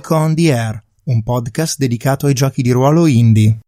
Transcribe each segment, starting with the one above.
Nico on the Air, un podcast dedicato ai giochi di ruolo indie.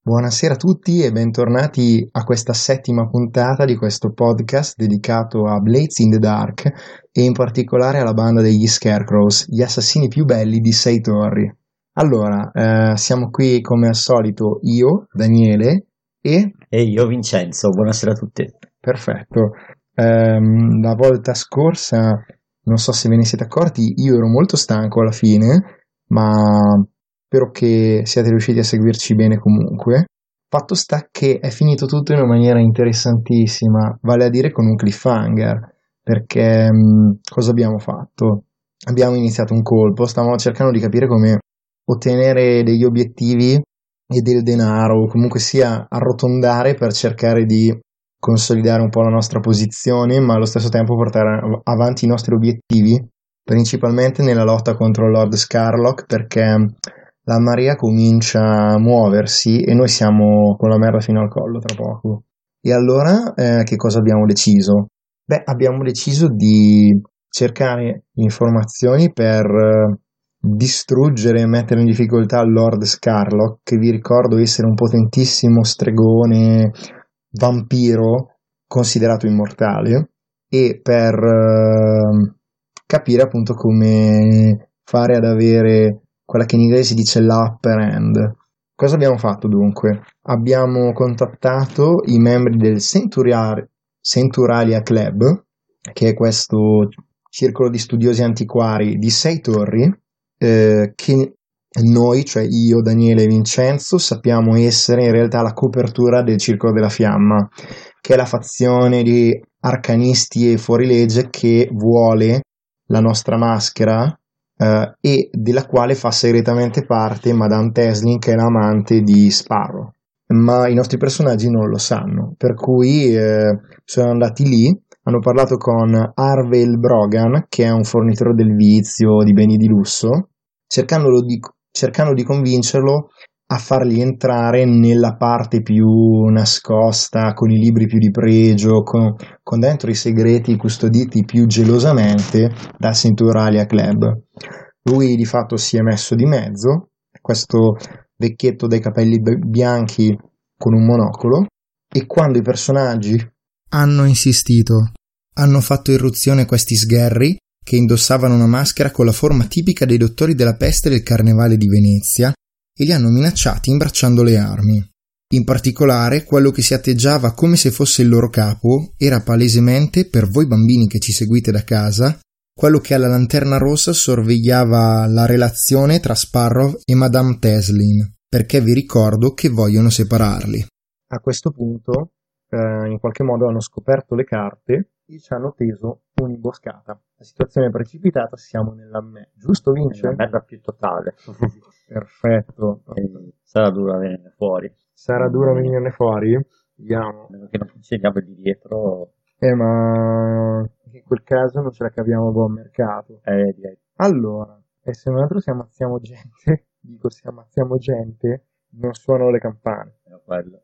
Buonasera a tutti e bentornati a questa settima puntata di questo podcast dedicato a Blades in the Dark e in particolare alla banda degli Scarecrows, gli assassini più belli di Sei Torri. Allora, eh, siamo qui come al solito io, Daniele e... E io, Vincenzo. Buonasera a tutti. Perfetto. Um, la volta scorsa, non so se ve ne siete accorti, io ero molto stanco alla fine, ma spero che siate riusciti a seguirci bene comunque. Fatto sta che è finito tutto in una maniera interessantissima, vale a dire con un cliffhanger, perché um, cosa abbiamo fatto? Abbiamo iniziato un colpo, stavamo cercando di capire come ottenere degli obiettivi e del denaro, o comunque sia arrotondare per cercare di consolidare un po' la nostra posizione, ma allo stesso tempo portare avanti i nostri obiettivi, principalmente nella lotta contro Lord Scarlock, perché la Maria comincia a muoversi e noi siamo con la merda fino al collo tra poco. E allora eh, che cosa abbiamo deciso? Beh, abbiamo deciso di cercare informazioni per eh, distruggere e mettere in difficoltà Lord Scarlock, che vi ricordo essere un potentissimo stregone vampiro considerato immortale e per uh, capire appunto come fare ad avere quella che in inglese si dice l'upper end. Cosa abbiamo fatto dunque? Abbiamo contattato i membri del Centuriar- Centuralia Club, che è questo circolo di studiosi antiquari di sei torri, eh, che noi, cioè io, Daniele e Vincenzo, sappiamo essere in realtà la copertura del Circolo della Fiamma, che è la fazione di arcanisti e fuorilegge che vuole la nostra maschera eh, e della quale fa segretamente parte Madame Teslin, che è l'amante di Sparrow. Ma i nostri personaggi non lo sanno, per cui eh, sono andati lì, hanno parlato con Arvel Brogan, che è un fornitore del vizio di beni di lusso, cercando di, cercando di convincerlo a farli entrare nella parte più nascosta, con i libri più di pregio, con, con dentro i segreti custoditi più gelosamente dal Centuralia Club. Lui di fatto si è messo di mezzo, questo vecchietto dai capelli bianchi con un monocolo, e quando i personaggi hanno insistito, hanno fatto irruzione questi sgherri, che indossavano una maschera con la forma tipica dei dottori della peste del carnevale di Venezia e li hanno minacciati imbracciando le armi. In particolare, quello che si atteggiava come se fosse il loro capo era palesemente, per voi bambini che ci seguite da casa, quello che alla lanterna rossa sorvegliava la relazione tra Sparrow e Madame Teslin, perché vi ricordo che vogliono separarli. A questo punto, eh, in qualche modo hanno scoperto le carte e ci hanno teso un'imboscata. La situazione è precipitata, siamo nella me, giusto Vince? La merda più totale. Perfetto. E sarà dura venire fuori. Sarà dura venirne fuori? Vediamo. Che non funzioniamo di dietro. Eh, ma in quel caso non ce la caviamo a buon mercato. Eh, direi. Allora, e se non altro se ammazziamo gente, dico se ammazziamo gente, non suonano le campane.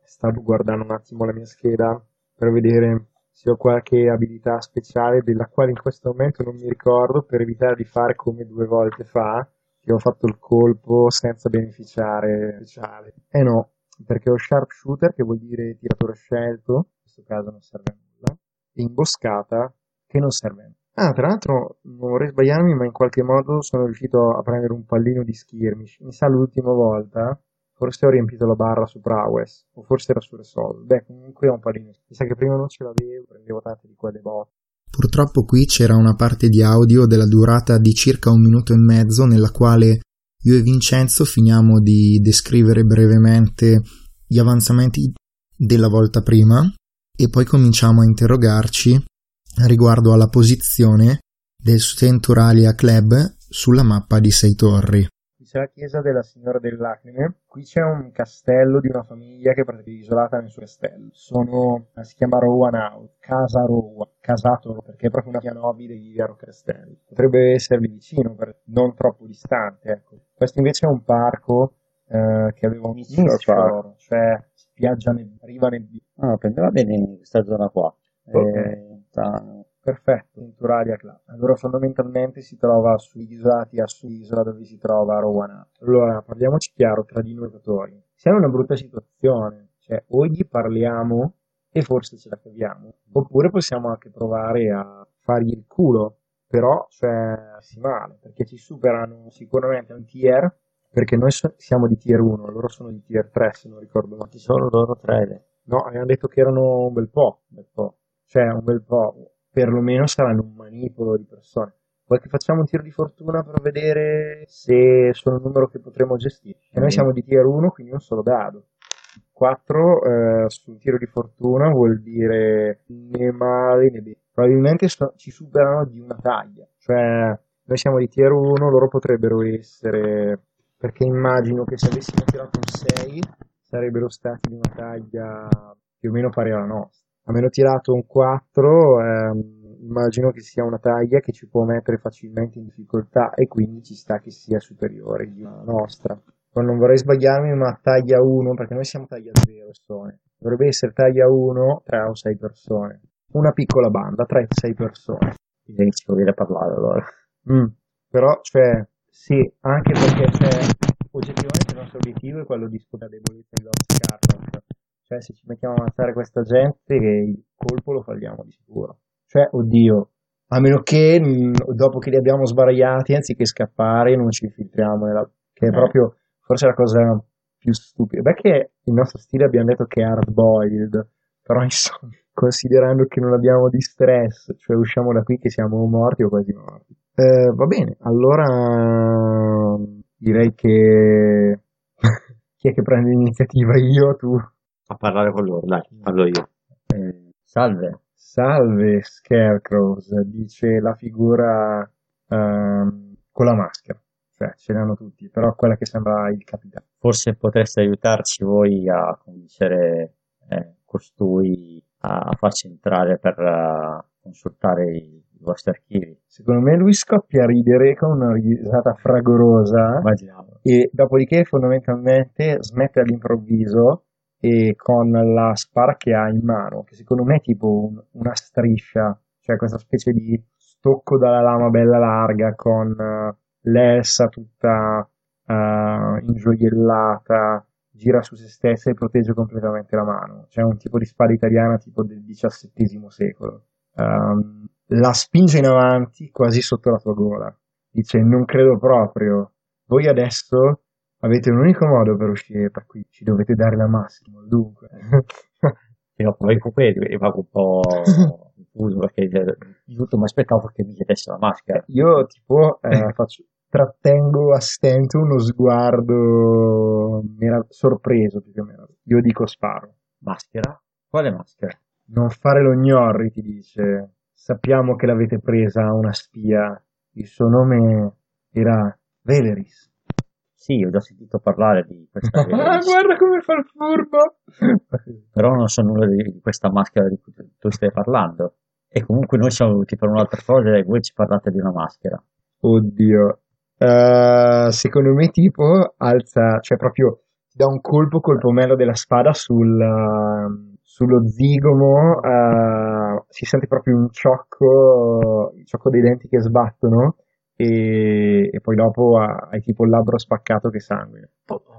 Stavo guardando un attimo la mia scheda per vedere se ho qualche abilità speciale della quale in questo momento non mi ricordo per evitare di fare come due volte fa che ho fatto il colpo senza beneficiare speciale. Eh no, perché ho sharpshooter che vuol dire tiratore scelto, in questo caso non serve a nulla, e imboscata che non serve a nulla. Ah, tra l'altro non vorrei sbagliarmi, ma in qualche modo sono riuscito a prendere un pallino di skirmish. Mi sa l'ultima volta Forse ho riempito la barra su Prowess, o forse era su Resolve. Beh, comunque ho un pallino. Mi sa che prima non ce l'avevo, prendevo tante di quelle botte. Purtroppo qui c'era una parte di audio della durata di circa un minuto e mezzo nella quale io e Vincenzo finiamo di descrivere brevemente gli avanzamenti della volta prima e poi cominciamo a interrogarci riguardo alla posizione del Centuralia Club sulla mappa di Sei Torri c'è la chiesa della Signora delle Lacrime, qui c'è un castello di una famiglia che è praticamente isolata nel suo castello. Sono, si chiama Rowan House, Casa Rowan, casato perché è proprio una di Viaro Castello. Potrebbe esservi vicino, non troppo distante. Ecco. Questo invece è un parco eh, che avevo visto loro, cioè spiaggia nel, riva nel Ah, prendeva bene questa zona qua. Okay. Eh, Perfetto, Venturalia Club. Allora fondamentalmente si trova sugli isolati a sull'isola dove si trova Rowana. Allora, parliamoci chiaro tra di noi giocatori. Siamo in una brutta situazione, cioè o gli parliamo e forse ce la caviamo, oppure possiamo anche provare a fargli il culo, però cioè si male, perché ci superano sicuramente un tier, perché noi so- siamo di tier 1, loro sono di tier 3 se non ricordo male. Ci sono loro tre. No, abbiamo detto che erano un bel po', un bel po'. cioè un bel po', perlomeno saranno un manipolo di persone. Vuoi che facciamo un tiro di fortuna per vedere se sono un numero che potremo gestire? E noi siamo di tier 1, quindi un solo dado. 4 eh, sul tiro di fortuna vuol dire né male né bene. Probabilmente so- ci superano di una taglia, cioè noi siamo di tier 1, loro potrebbero essere, perché immagino che se avessimo tirato un 6 sarebbero stati di una taglia più o meno pari alla nostra. Avendo tirato un 4, ehm, immagino che sia una taglia che ci può mettere facilmente in difficoltà e quindi ci sta che sia superiore di una nostra. Poi non vorrei sbagliarmi, ma taglia 1, perché noi siamo taglia 0 persone. Dovrebbe essere taglia 1, 3 o 6 persone. Una piccola banda, 3-6 persone. Che ci conviene parlare allora. Mm. Però, cioè, sì, anche perché cioè, oggettivamente il nostro obiettivo è quello di scoprire la debolezza di Lord Scarlet. Cioè, se ci mettiamo a ammazzare questa gente, il colpo lo falliamo di sicuro. Cioè, oddio, a meno che mh, dopo che li abbiamo sbaragliati, anziché scappare, non ci infiltriamo nella... che è Eh. proprio forse la cosa più stupida. Beh, che il nostro stile abbiamo detto che è hard boiled, però insomma, considerando che non abbiamo di stress, cioè usciamo da qui che siamo morti o quasi morti. Eh, va bene, allora direi che chi è che prende l'iniziativa? Io, tu? A parlare con loro, dai, parlo io. Eh, salve. Salve Scarecrows, dice la figura ehm, con la maschera, cioè ce l'hanno tutti, però quella che sembra il capitano. Forse potreste aiutarci voi a convincere eh, costui a farci entrare per eh, consultare i, i vostri archivi. Secondo me lui scoppia a ridere con una risata fragorosa Immaginiamo. e dopodiché fondamentalmente smette all'improvviso e con la spara che ha in mano, che secondo me è tipo un- una striscia, cioè questa specie di stocco dalla lama bella larga con eh, l'elsa tutta eh, ingioiellata, gira su se stessa e protegge completamente la mano. C'è un tipo di spada italiana tipo del XVII secolo. Ehm, la spinge in avanti quasi sotto la tua gola. Dice: Non credo proprio. Voi adesso avete un unico modo per uscire da qui. Ci dovete dare la massima. Dunque, dopo poi comunque rimango un po' confuso perché eh, di tutto mi aspettavo che mi chiedesse la maschera. io tipo eh, faccio, trattengo a stento uno sguardo merav- sorpreso più che meraviglioso. Io dico sparo. Maschera? Quale maschera? Non fare lo gnorri, ti dice. Sappiamo che l'avete presa a una spia. Il suo nome era Veleris. Sì, ho già sentito parlare di questa Ah, guarda come fa il furbo! però non so nulla di, di questa maschera di cui tu, stai parlando. E comunque noi siamo venuti per un'altra cosa e voi ci parlate di una maschera. Oddio. Eh, secondo me tipo alza, cioè proprio dà un colpo col pomello della spada sul, ehm, sullo zigomo, eh, si sente proprio un ciocco, il ciocco dei denti che sbattono e, e poi dopo ha- hai tipo il labbro spaccato che sanguina.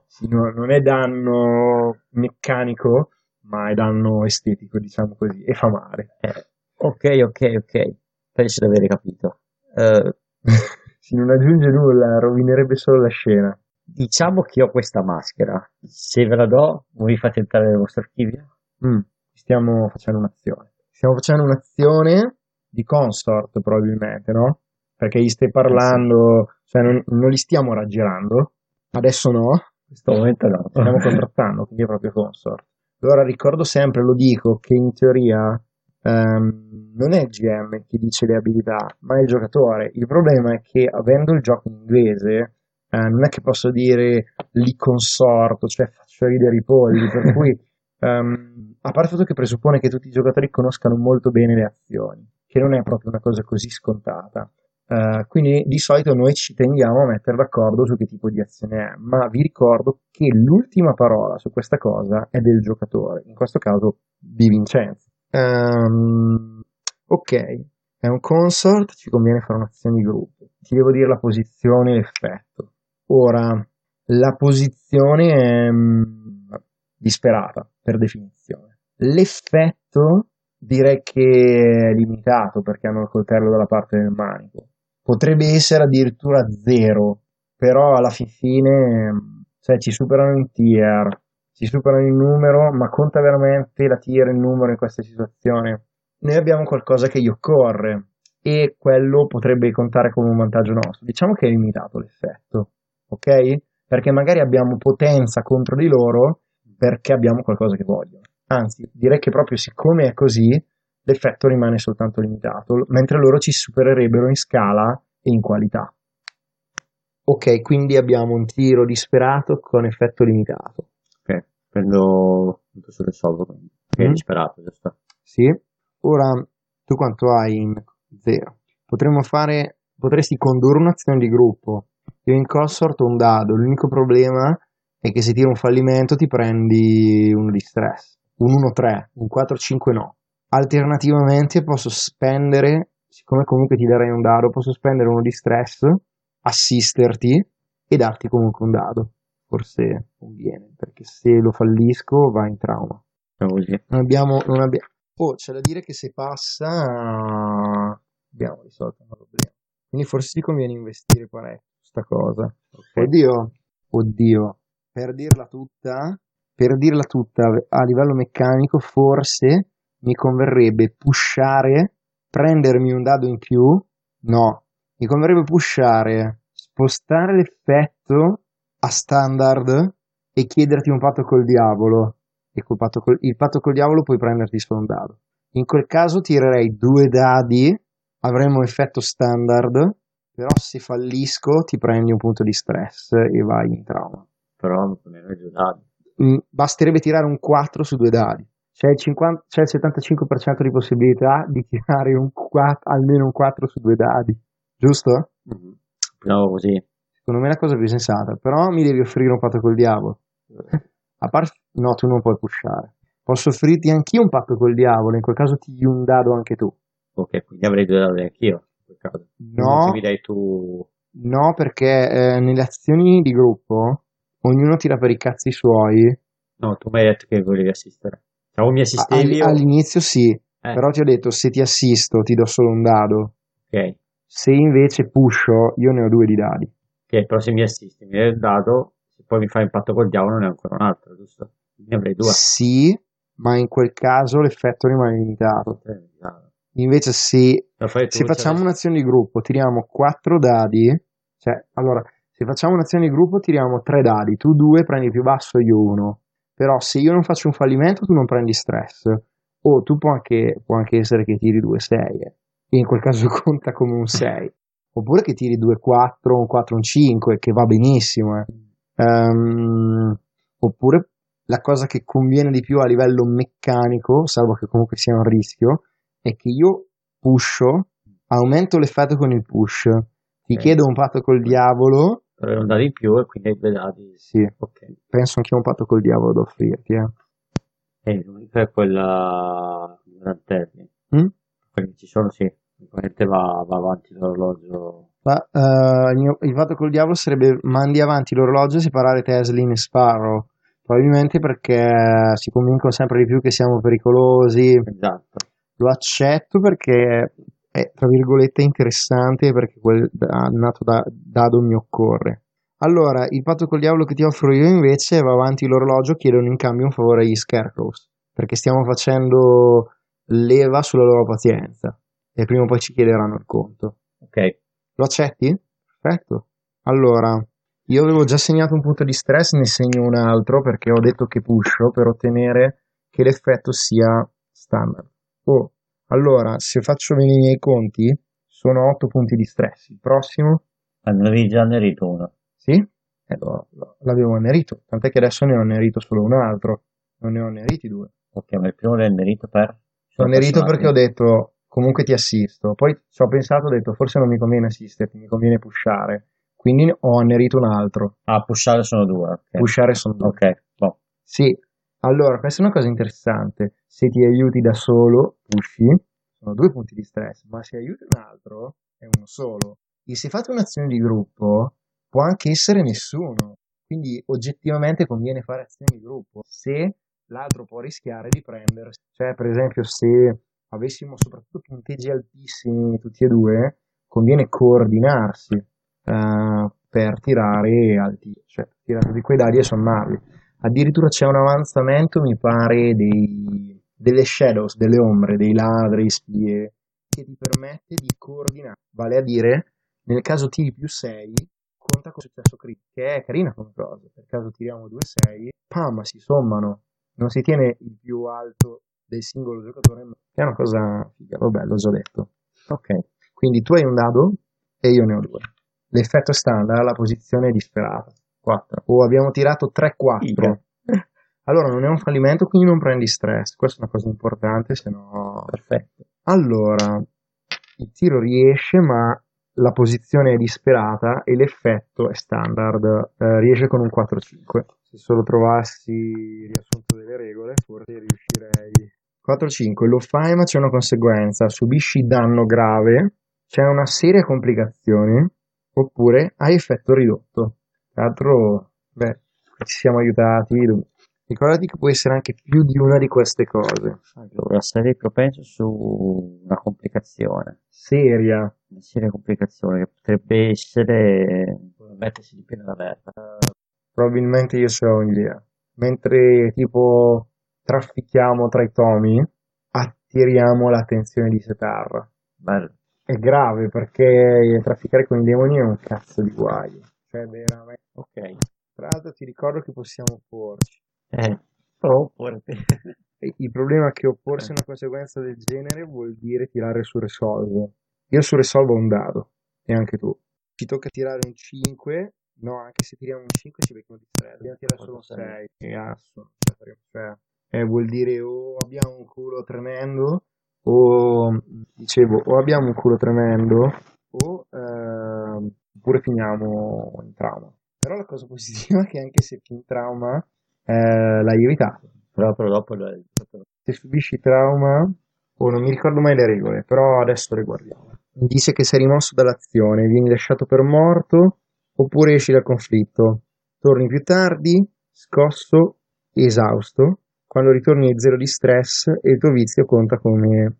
Sì, no- non è danno meccanico, ma è danno estetico, diciamo così, e fa male. Eh, ok, ok, ok. Penso di avere capito. Eh, Se non aggiunge nulla, rovinerebbe solo la scena. diciamo che ho questa maschera. Se ve la do, voi fate entrare nel vostro archivio? Mm, stiamo facendo un'azione. Stiamo facendo un'azione di consort, probabilmente, no? Perché gli stai parlando, cioè non, non li stiamo raggirando. Adesso no. In questo momento no. Stiamo contrattando, quindi è proprio consort. Allora ricordo sempre, lo dico, che in teoria ehm, non è il GM che dice le abilità, ma è il giocatore. Il problema è che avendo il gioco in inglese, eh, non è che posso dire li consorto, cioè faccio ridere i polli, per cui ehm, a parte il fatto che presuppone che tutti i giocatori conoscano molto bene le azioni, che non è proprio una cosa così scontata. Eh, quindi di solito noi ci tendiamo a mettere d'accordo su che tipo di azione è, ma vi ricordo che l'ultima parola su questa cosa è del giocatore, in questo caso di Vincenzo. Ehm, ok, è un consort, ci conviene fare un'azione di gruppo. Ti devo dire la posizione e l'effetto. Ora, la posizione è mh, disperata per definizione. L'effetto direi che è limitato perché hanno il coltello dalla parte del manico. Potrebbe essere addirittura zero, però alla fine cioè, ci superano in tier, ci superano in numero, ma conta veramente la tier in numero in queste situazioni. Noi abbiamo qualcosa che gli occorre e quello potrebbe contare come un vantaggio nostro. Diciamo che è limitato l'effetto, ok? Perché magari abbiamo potenza contro di loro perché abbiamo qualcosa che vogliono. Anzi, direi che proprio siccome è così, l'effetto rimane soltanto limitato, mentre loro ci supererebbero in scala e in qualità. Ok, quindi abbiamo un tiro disperato con effetto limitato. Ok, prendo punto sul risolvo, quindi. Che è Mm. disperato, giusto? Sì. Ora, tu quanto hai in zero? Potremmo fare, potresti condurre un'azione di gruppo. Io in consort ho un dado, l'unico problema è che se tiro un fallimento ti prendi uno di stress. Un 1-3, un 4-5 no. Alternativamente posso spendere, siccome comunque ti darei un dado, posso spendere uno di stress, assisterti e darti comunque un dado. Forse conviene, perché se lo fallisco va in trauma. Non abbiamo, non abbiamo... Oh, c'è da dire che se passa abbiamo risolto il problema. Quindi forse ti conviene investire parecchio sta cosa. Oddio, oddio, per dirla tutta, per dirla tutta a livello meccanico, forse mi converrebbe pushare, prendermi un dado in più. No, mi converrebbe pushare, spostare l'effetto a standard e chiederti un patto col diavolo. E col patto col- il patto col diavolo puoi prenderti solo un dado. In quel caso tirerei due dadi, avremo effetto standard, però se fallisco ti prendi un punto di stress e vai in trauma. Però non giù dadi. Mm, basterebbe tirare un 4 su due dadi. C'è il, 50 c'è il 75% di possibilità di tirare un 4 almeno un 4 su due dadi, giusto? Proviamo così. Secondo me è la cosa più sensata, però mi devi offrire un patto col diavolo. A parte, no, tu non puoi pushare. Posso offrirti anch'io un patto col diavolo, in quel caso ti di un dado anche tu. Ok, quindi avrei due dadi anch'io. in quel caso. No. Mi dai tu... No, perché eh, nelle azioni di gruppo ognuno tira per i cazzi suoi. No, tu mi hai detto che volevi assistere. O mi assistevi all- o... all'inizio sì, Eh, però ti ho detto se ti assisto ti do solo un dado. ok. Se invece pusho, io ne ho due di dadi. Ok, però se mi assisti, mi dai il dado, se poi mi fai impatto col diavolo ne ho ancora un altro, giusto? Ne avrei due. Sì, ma in quel caso l'effetto rimane limitato. Invece se, tu, se facciamo cioè, un'azione di gruppo, tiriamo quattro dadi, cioè, allora, se facciamo un'azione di gruppo tiriamo tre dadi, tu due prendi più basso, io uno. Però se io non faccio un fallimento tu non prendi stress. O tu può anche, può anche essere che tiri 2-6, eh. e in quel caso conta come un 6. Oppure che tiri 2-4, un 4, un 5, che va benissimo. eh. Ehm, oppure la cosa che conviene di più a livello meccanico, salvo che comunque sia un rischio, è che io pusho, aumento l'effetto con il push, ti Ok. chiedo un patto col diavolo, Un dado in più e quindi hai dadi. sì, Ok. penso anche a un patto col diavolo da offrirti, eh. E l'unica è quella di Rantelli. Mm? Quelli che ci sono, sì. Sicuramente va, va avanti l'orologio. Ma, eh, il, mio- il fatto col diavolo sarebbe mandi avanti l'orologio e separare Teslin e Sparrow. Probabilmente perché si convincono sempre di più che siamo pericolosi. Esatto. Lo accetto perché è, tra virgolette, interessante perché quel nato da dado mi occorre. Allora, il patto col diavolo che ti offro io invece va avanti l'orologio, chiedono in cambio un favore agli Scarecrows, perché stiamo facendo leva sulla loro pazienza e prima o poi ci chiederanno il conto. Ok. Lo accetti? Perfetto. Allora, io avevo già segnato un punto di stress, ne segno un altro perché ho detto che pusho per ottenere che l'effetto sia standard. Oh, allora, se faccio bene i miei conti, sono 8 punti di stress. Il prossimo? Avevi già annerito uno. Sì? Eh, lo- lo- l'avevo annerito, tant'è che adesso ne ho annerito solo un altro. Non ne ho anneriti due. Ok, ma il primo l'hai annerito per? L'ho annerito perché ho detto comunque ti assisto. Poi ci ho pensato, ho detto forse non mi conviene assisterti, mi conviene pushare. Quindi ho annerito un altro. Ah, pushare sono due. Ok. Pushare sono due. Ok, boh. Sì, allora questa è una cosa interessante. Se ti aiuti da solo, pushi. sono due punti di stress, ma se aiuti un altro è uno solo. E se fate un'azione di gruppo può anche essere nessuno. Quindi oggettivamente conviene fare azioni di gruppo se l'altro può rischiare di prendersi. Cioè, per esempio, se avessimo soprattutto punteggi altissimi tutti e due, conviene coordinarsi uh, per tirare alti, cioè tirare di quei dadi e sommarli. Addirittura c'è un avanzamento, mi pare, dei, delle shadows, delle ombre, dei ladri, spie, che ti permette di coordinare. Vale a dire, nel caso tiri più 6, conta con successo critico, che è carina come cosa. Per caso tiriamo 2 6, pam, si sommano. Non si tiene il più alto del singolo giocatore, che è una cosa figa, vabbè, l'ho già detto. Ok, quindi tu hai un dado e io ne ho due. L'effetto standard, la posizione è disperata. 4. O abbiamo tirato 3-4. Allora non è un fallimento, quindi non prendi stress. Questa è una cosa importante, se no... Perfetto. Allora, il tiro riesce, ma la posizione è disperata e l'effetto è standard. Eh, riesce con un 4-5. Se solo trovassi il riassunto delle regole, forse riuscirei 4-5, lo fai ma c'è una conseguenza, subisci danno grave, c'è una seria complicazione, oppure hai effetto ridotto. Tra l'altro, beh, ci siamo aiutati. Ricordati che può essere anche più di una di queste cose. Allora, sarei propenso su una complicazione. Seria. Una seria complicazione che potrebbe essere mettersi di pieno la verba. Probabilmente io ce l'ho un'idea. Mentre tipo traffichiamo tra i tomi, attiriamo l'attenzione di Setar. Bello. È grave perché trafficare con i demoni è un cazzo di guaio. Cioè, veramente. Ok. Tra l'altro ti ricordo che possiamo opporci. Eh, però opporti. Il problema è che opporsi a una conseguenza del genere vuol dire tirare su Resolve. Io su Resolve ho un dado, e anche tu. Ci tocca tirare un 5, no, anche se tiriamo un 5 ci becchiamo di 3, dobbiamo tirare solo un 6. E asso, cioè, eh, vuol dire o abbiamo un culo tremendo o dicevo o abbiamo un culo tremendo o eh, oppure finiamo in trauma però la cosa positiva è che anche se in trauma eh, l'hai evitato. Però, però dopo l'hai se subisci trauma o oh, non mi ricordo mai le regole però adesso le guardiamo. Dice che sei rimosso dall'azione vieni lasciato per morto oppure esci dal conflitto. Torni più tardi scosso esausto. Quando ritorni ai zero di stress e il tuo vizio conta come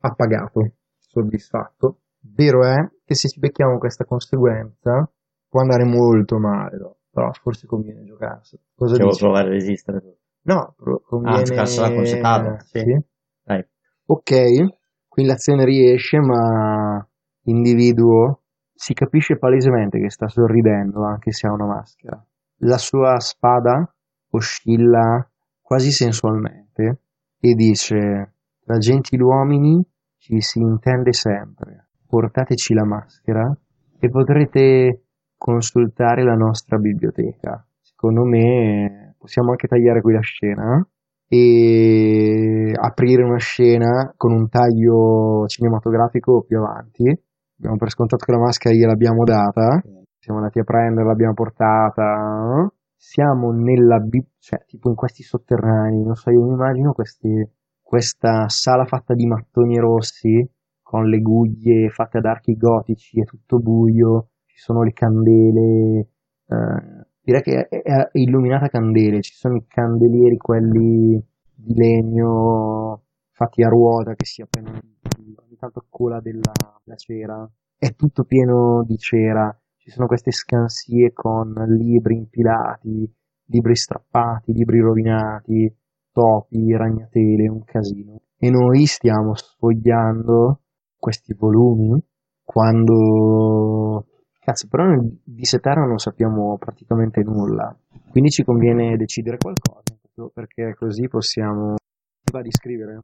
appagato, soddisfatto. Vero è che se ci becchiamo questa conseguenza può andare molto male, no? però forse conviene giocarsela. Cosa Devo dici? provare a resistere. No, conviene... Ah, giocarsela concettato. Sì. sì. Dai. Ok, qui l'azione riesce, ma l'individuo si capisce palesemente che sta sorridendo anche se ha una maschera. La sua spada oscilla quasi sensualmente, e dice tra gentiluomini ci si intende sempre, portateci la maschera e potrete consultare la nostra biblioteca. Secondo me possiamo anche tagliare qui la scena e aprire una scena con un taglio cinematografico più avanti. Abbiamo per scontato che la maschera gliel'abbiamo data, siamo andati a prenderla, l'abbiamo portata siamo nella cioè tipo in questi sotterranei, non so, io mi immagino questi, questa sala fatta di mattoni rossi con le guglie fatte ad archi gotici, è tutto buio, ci sono le candele, eh, direi che è, è, illuminata a candele, ci sono i candelieri quelli di legno fatti a ruota che si aprono ogni tanto cola della, della cera, è tutto pieno di cera. Ci sono queste scansie con libri impilati, libri strappati, libri rovinati, topi, ragnatele, un casino. E noi stiamo sfogliando questi volumi quando... Cazzo, però di Setara non sappiamo praticamente nulla, quindi ci conviene decidere qualcosa, perché così possiamo... Va di scrivere?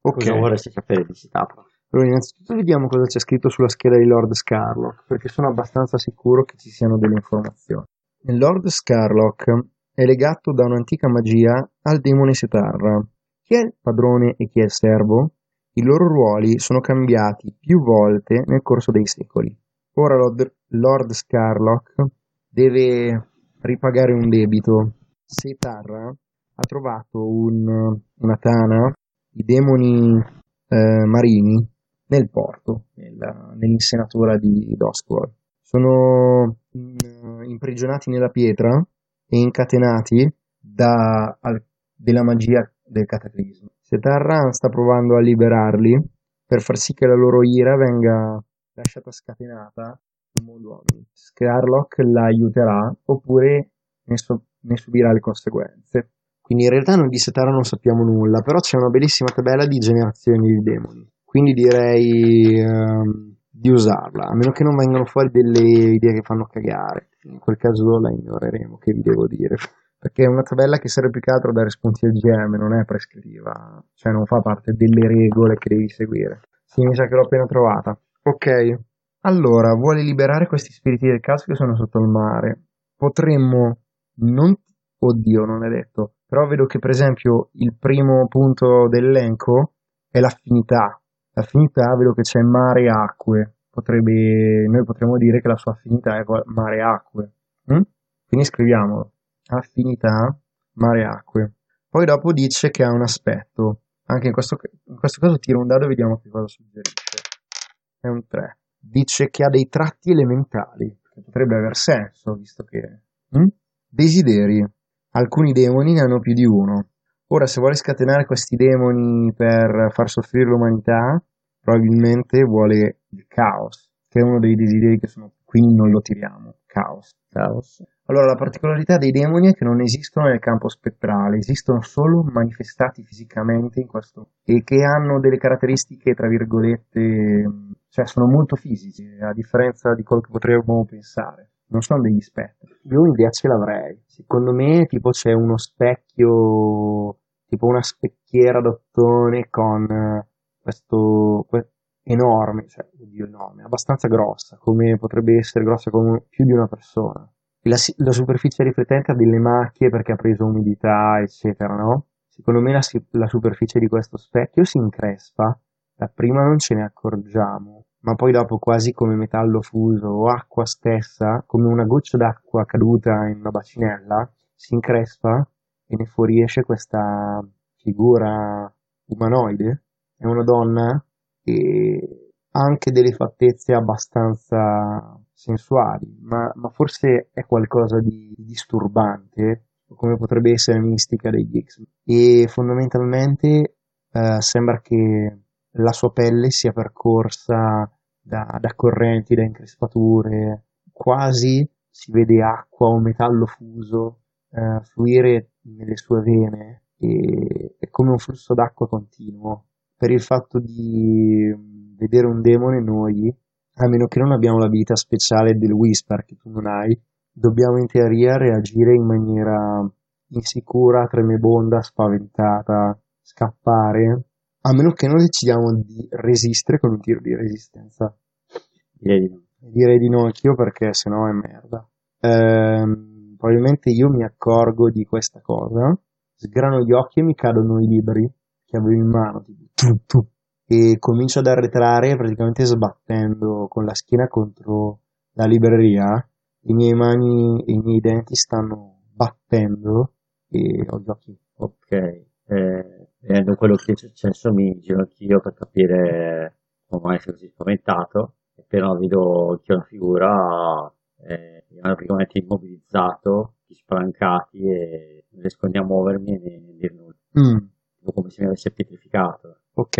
Ok. Cosa vorresti sapere di Setara? Allora, innanzitutto vediamo cosa c'è scritto sulla scheda di Lord Scarlock, perché sono abbastanza sicuro che ci siano delle informazioni. Lord Scarlock è legato da un'antica magia al demone Setarra. Chi è il padrone e chi è il servo? I loro ruoli sono cambiati più volte nel corso dei secoli. Ora Lord, Lord Scarlock deve ripagare un debito. Setarra ha trovato un, una tana, i demoni eh, marini nel porto, nella, nell'insenatura di Doskwell. Sono in, imprigionati nella pietra e incatenati da, al, della magia del cataclisma. Setarran sta provando a liberarli per far sì che la loro ira venga lasciata scatenata in modo uomini. Scarlock la aiuterà oppure ne, so, ne, subirà le conseguenze. Quindi in realtà noi di Setara non sappiamo nulla, però c'è una bellissima tabella di generazioni di demoni. Quindi direi ehm, di usarla, a meno che non vengano fuori delle idee che fanno cagare. In quel caso la ignoreremo, che vi devo dire. Perché è una tabella che serve più che altro a dare spunti al GM, non è prescrittiva, cioè non fa parte delle regole che devi seguire. Sì, mi sa che l'ho appena trovata. Ok, allora, vuole liberare questi spiriti del caos che sono sotto il mare. Potremmo non... Oddio, non è detto. Però vedo che per esempio il primo punto dell'elenco è l'affinità. L'affinità vedo che c'è mare e acque. Potrebbe... Noi potremmo dire che la sua affinità è mare e acque. Mm? Quindi scriviamolo. Affinità, mare e acque. Poi dopo dice che ha un aspetto. Anche in questo, in questo caso tiro un dado e vediamo che cosa suggerisce. È un 3 dice che ha dei tratti elementali, che potrebbe aver senso, visto che... Mm? Desideri. Alcuni demoni ne hanno più di uno. Ora, se vuole scatenare questi demoni per far soffrire l'umanità, probabilmente vuole il caos, che è uno dei desideri che sono... Quindi non lo tiriamo. Caos. Caos. Allora, la particolarità dei demoni è che non esistono nel campo spettrale, esistono solo manifestati fisicamente in questo e che hanno delle caratteristiche, tra virgolette, cioè sono molto fisici, a differenza di quello che potremmo pensare. Non sono degli spettri. Io un'idea ce l'avrei. Secondo me, tipo, c'è uno specchio, tipo una specchiera d'ottone con questo, enorme, cioè, oddio, enorme, abbastanza grossa, come potrebbe essere grossa come più di una persona la, la, superficie riflettente ha delle macchie perché ha preso umidità, eccetera, no? Secondo me la, la superficie di questo specchio si increspa, dapprima non ce ne accorgiamo, ma poi dopo quasi come metallo fuso o acqua stessa, come una goccia d'acqua caduta in una bacinella, si increspa e ne fuoriesce questa figura umanoide. È una donna e ha anche delle fattezze abbastanza sensuali, ma, ma forse è qualcosa di disturbante, come potrebbe essere mistica degli X. E fondamentalmente eh, sembra che la sua pelle sia percorsa da, da correnti, da increspature, quasi si vede acqua o metallo fuso eh, fluire nelle sue vene e è come un flusso d'acqua continuo. Per il fatto di vedere un demone noi a meno che non abbiamo l'abilità speciale del Whisper che tu non hai, dobbiamo in teoria reagire in maniera insicura, tremebonda, spaventata, scappare, a meno che non decidiamo di resistere con un tiro di resistenza. Direi di no. Direi di no anch'io perché sennò è merda. Ehm, probabilmente io mi accorgo di questa cosa, sgrano gli occhi e mi cadono i libri che avevo in mano, tipo, tu, tu, e comincio ad arretrare praticamente sbattendo con la schiena contro la libreria. I miei mani e i miei denti stanno battendo e ho gli occhi. Ok, eh, vedendo quello che è successo mi giro anch'io per capire come mai sei così spaventato. E Appena vedo che una figura, eh, praticamente immobilizzato, spancati e non riesco a muovermi e né dire nulla. Mm. Come se mi avesse pietrificato. Ok,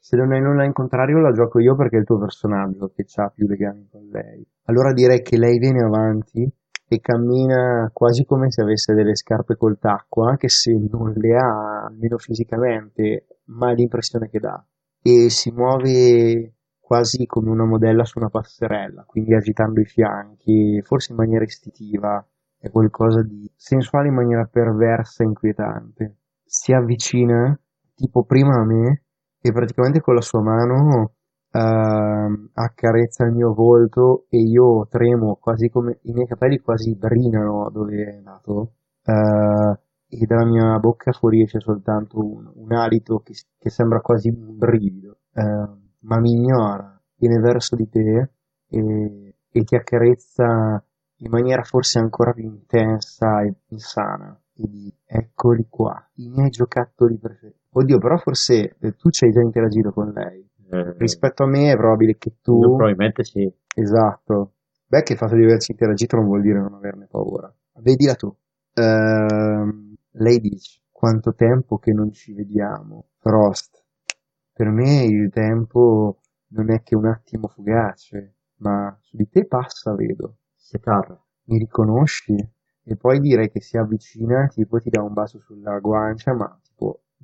se non hai nulla in contrario la gioco io perché è il tuo personaggio che ha più legami con lei. Allora direi che lei viene avanti e cammina quasi come se avesse delle scarpe col tacco, anche se non le ha, almeno fisicamente, ma è l'impressione che dà. E si muove quasi come una modella su una passerella, quindi agitando i fianchi, forse in maniera istintiva, è qualcosa di sensuale in maniera perversa e inquietante. Si avvicina, tipo prima a me, e praticamente con la sua mano uh, accarezza il mio volto e io tremo quasi come i miei capelli quasi brinano dove è nato uh, e dalla mia bocca fuoriesce soltanto un, un alito che, che, sembra quasi un brivido uh, ma mi ignora viene verso di te e, e ti accarezza in maniera forse ancora più intensa e insana. E di eccoli qua i miei giocattoli preferiti Oddio, però forse eh, tu ci hai già interagito con lei. Eh, Rispetto a me è probabile che tu... probabilmente sì. Esatto. Beh, che il fatto di averci interagito non vuol dire non averne paura. Vedila tu. Ehm, lei dice, quanto tempo che non ci vediamo. Frost. Per me il tempo non è che un attimo fugace, ma su di te passa, vedo. Setarra. Mi riconosci? E poi direi che si avvicina, tipo ti dà un bacio sulla guancia, ma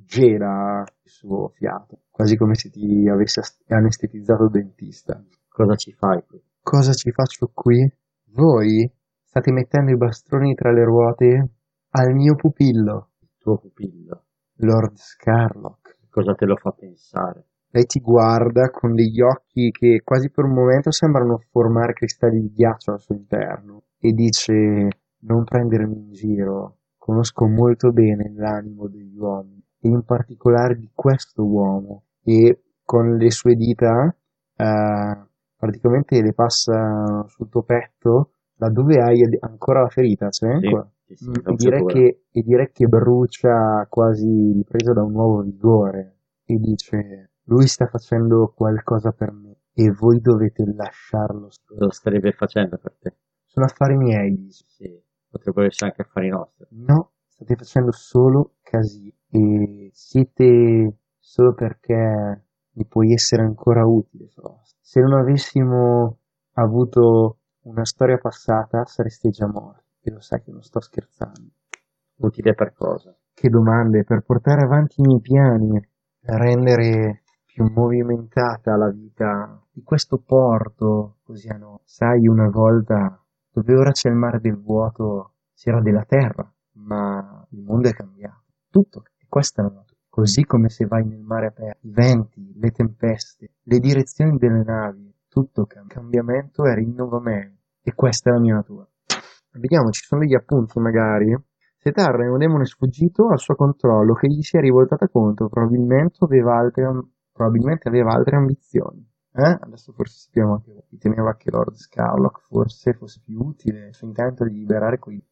gela il suo fiato, quasi come se ti avesse anestetizzato il dentista. Cosa ci fai qui? Cosa ci faccio qui? Voi state mettendo i bastoni tra le ruote al mio pupillo, Il tuo pupillo. Lord Scarlock. Cosa te lo fa pensare? Lei ti guarda con degli occhi che quasi per un momento sembrano formare cristalli di ghiaccio al suo interno e dice non prendermi in giro, conosco molto bene l'animo degli uomini in particolare di questo uomo e con le sue dita eh, praticamente le passa sul tuo petto laddove hai ancora la ferita, c'è Sì, ancora? sì, sì, Mm, e, direi che, e direi che brucia quasi ripresa da un nuovo vigore e dice lui sta facendo qualcosa per me e voi dovete lasciarlo Cosa lo starebbe facendo per te? sono affari miei dice Sì, potrebbero essere anche affari nostri. no state facendo solo casino e siete solo perché mi puoi essere ancora utile Frost se non avessimo avuto una storia passata sareste già morti e lo sai che non sto scherzando Utile per cosa? Che domande per portare avanti i miei piani, per rendere più movimentata la vita di questo porto così a nord. Sai, una volta dove ora c'è il mare del vuoto c'era della terra, ma il mondo è cambiato. Tutto, e questa è la natura. Così come se vai nel mare aperto, i venti, le tempeste, le direzioni delle navi, tutto cambia. Cambiamento e rinnovamento. E questa è la mia natura. Vediamo, ci sono degli appunti magari. Se è un demone sfuggito al suo controllo che gli si è rivoltata contro, probabilmente aveva altre, probabilmente aveva altre ambizioni. Eh? Adesso forse sappiamo che riteneva che Lord Scarlock forse fosse più utile il suo intento di liberare quei...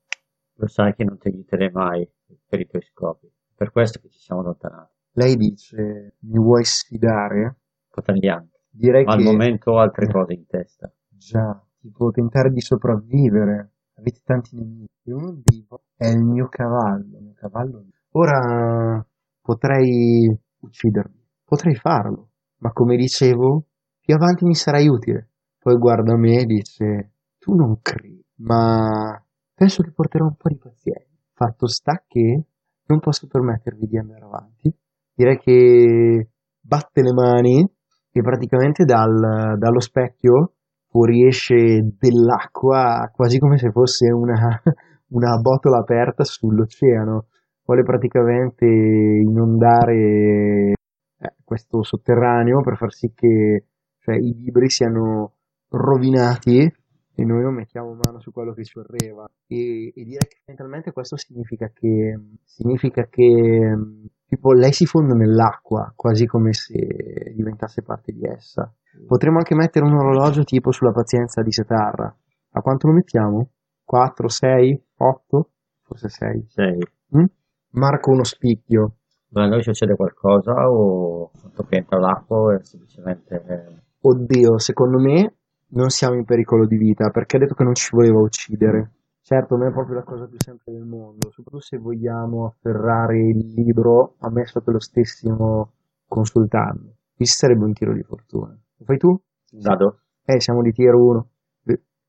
Lo sai che non ti aiuterei mai per i tuoi scopi. Per questo che ci siamo allontanati. Lei dice, mi vuoi sfidare? Potrei anche. Direi Ma al che... momento ho altre cose in testa. Già, tipo tentare di sopravvivere. Avete tanti nemici. E uno di voi è il mio cavallo. Il mio cavallo. Ora potrei uccidermi. Potrei farlo. Ma come dicevo, più avanti mi sarai utile. Poi guarda me e dice, tu non credi, ma penso che porterò un po' di pazienza. Fatto sta che non posso permettervi di andare avanti. Direi che batte le mani e praticamente dal- dallo specchio fuoriesce dell'acqua quasi come se fosse una, una botola aperta sull'oceano. Vuole praticamente inondare eh, questo sotterraneo per far sì che cioè, i libri siano rovinati e noi non mettiamo mano su quello che scorreva. E, e direi che fondamentalmente questo significa che, significa che tipo, lei si fonde nell'acqua, quasi come se diventasse parte di essa. Potremmo anche mettere un orologio tipo sulla pazienza di Setarra. A quanto lo mettiamo? 4, 6, 8? Forse 6. Sei. Mm? Marco uno spicchio. Ma a noi succede qualcosa o che entra l'acqua e semplicemente... eh, Oddio, secondo me non siamo in pericolo di vita perché ha detto che non ci voleva uccidere. Certo, non è proprio la cosa più semplice del mondo, soprattutto se vogliamo afferrare il libro, ammesso che lo stessimo consultando. Qui sarebbe un tiro di fortuna. Lo fai tu? Vado? Eh, siamo di tier 1.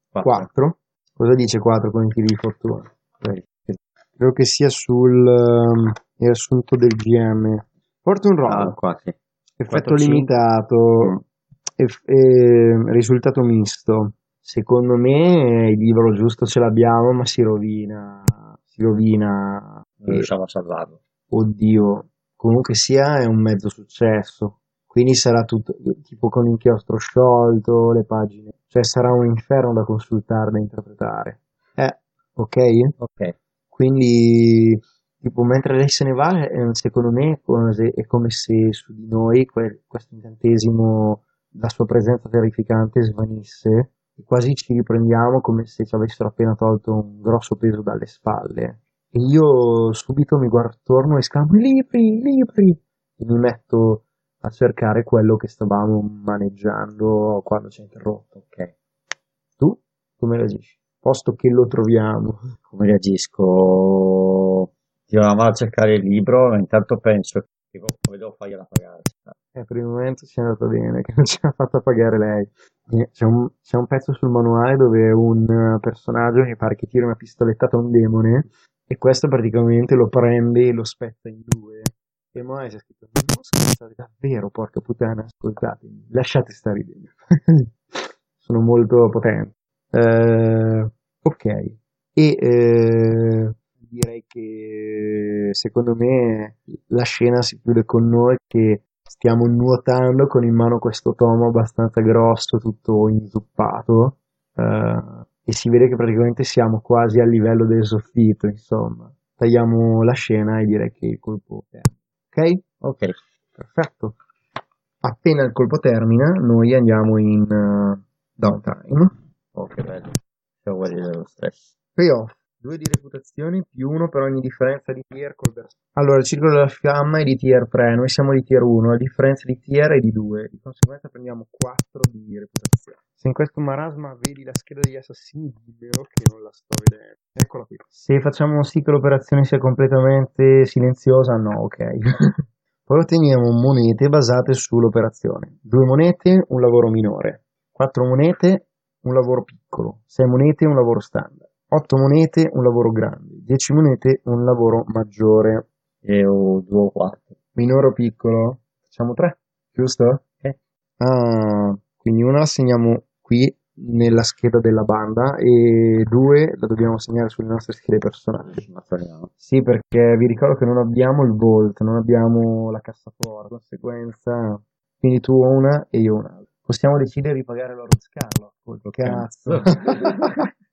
Quattro. 4? Cosa dice 4 con i tiri di fortuna? Credo che sia sul ehm, riassunto del GM. Porta un Ah, rollo. qua sì. Effetto quattro, cinque. limitato. Mm. Eff- eh, risultato misto. Secondo me il libro giusto ce l'abbiamo, ma si rovina. Si rovina. Non E, riusciamo a salvarlo. oddio, comunque sia è un mezzo successo. Quindi sarà tutto tipo con inchiostro sciolto, le pagine. Cioè sarà un inferno da consultare, da interpretare. Eh, ok? Ok. Quindi, tipo, mentre lei se ne va, eh, secondo me è come se, è come se su di noi que- questo incantesimo, la sua presenza terrificante svanisse e quasi ci riprendiamo come se ci avessero appena tolto un grosso peso dalle spalle. E io subito mi guardo attorno e esclamo: I libri, libri! e mi metto a cercare quello che stavamo maneggiando quando ci ha interrotto. Ok. Tu come reagisci? Posto che lo troviamo. Come reagisco? Ti vado a cercare il libro, intanto penso che come devo fargliela pagare. Eh, per il momento ci è andato bene, che non ce l'ha fatta pagare lei. C'è un, c'è un pezzo sul manuale dove un personaggio mi pare che tira una pistolettata a un demone e questo praticamente lo prende e lo spezza in due. E manuale c'è scritto, non scherzate davvero, porca puttana, ascoltatemi, lasciate stare i demoni. Sono molto potenti. Eh, ok. E eh, direi che secondo me la scena si chiude con noi che stiamo nuotando con in mano questo tomo abbastanza grosso, tutto inzuppato, eh, e si vede che praticamente siamo quasi a livello del soffitto, insomma. Tagliamo la scena e direi che il colpo termina. Ok? Ok. Perfetto. Appena il colpo termina, noi andiamo in uh, downtime. Oh, che bello. Siamo quelli dello stress. Payoff. 2 di reputazione più 1 per ogni differenza di tier col bersaglio. Allora, il circolo della fiamma è di tier 3, noi siamo di tier 1, la differenza di tier è di 2, di conseguenza prendiamo 4 di reputazione. Se in questo marasma vedi la scheda degli assassini, dimmelo che non la sto vedendo. Eccola qui. Se facciamo sì che l'operazione sia completamente silenziosa, no, ok. Poi otteniamo monete basate sull'operazione. Due monete, un lavoro minore. Quattro monete, un lavoro piccolo. Sei monete, un lavoro standard. 8 monete, un lavoro grande, 10 monete, un lavoro maggiore. E o 2 o 4. Minore o piccolo? Facciamo 3, giusto? Ok. Ah, quindi una la segniamo qui nella scheda della banda e due la dobbiamo segnare sulle nostre schede personali. Sì, perché vi ricordo che non abbiamo il Volt, non abbiamo la cassaforte, di conseguenza, quindi tu una e io un'altra. Possiamo decidere di pagare l'oro Scarlo. Cazzo.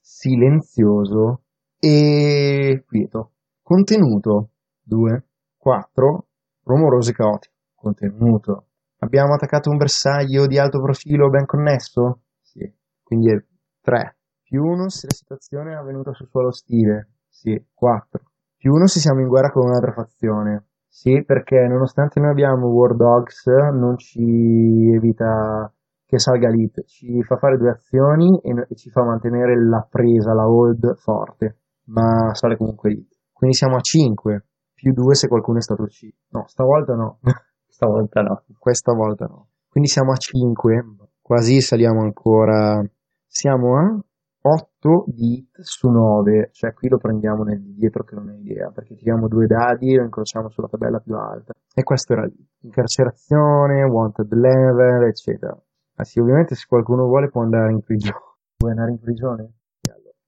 Silenzioso e quieto. Contenuto 2, 4, rumoroso e caotico. Contenuto. Abbiamo attaccato un bersaglio di alto profilo ben connesso? Sì. Quindi è 3. Più 1 se la situazione è avvenuta su suolo ostile? Sì. 4. Più 1 se siamo in guerra con un'altra fazione? Sì, perché nonostante noi abbiamo War Dogs, non ci evita che salga l'hit, ci fa fare due azioni e, e, ci fa mantenere la presa, la hold forte, ma sale comunque l'hit. Quindi siamo a 5, più 2 se qualcuno è stato ucciso. No, stavolta no. stavolta no. Questa volta no. Quindi siamo a 5, quasi saliamo ancora. Siamo a 8 di hit su 9, cioè qui lo prendiamo nel dietro che non è idea, perché tiriamo due dadi e lo incrociamo sulla tabella più alta. E questo era lì. Incarcerazione, wanted level, eccetera. Ah sì, ovviamente se qualcuno vuole può andare in prigione. Vuoi andare in prigione?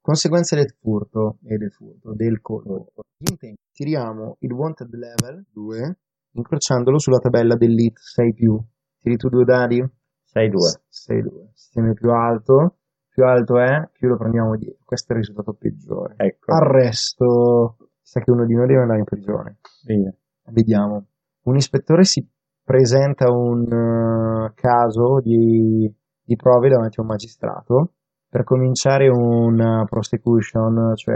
Conseguenze del furto e del furto, del colpo. Tiriamo il wanted level 2 incrociandolo sulla tabella dell'hit 6 più. Tiri tu due dadi? 6 2. 6 2. Si tiene più alto. Più alto è, più lo prendiamo dietro. Questo è il risultato peggiore. Ecco. Arresto. Sa che uno di noi deve andare in prigione. Via. Vediamo. Un ispettore si presenta un uh, caso di, di, prove davanti a un magistrato. Per cominciare una prosecution, cioè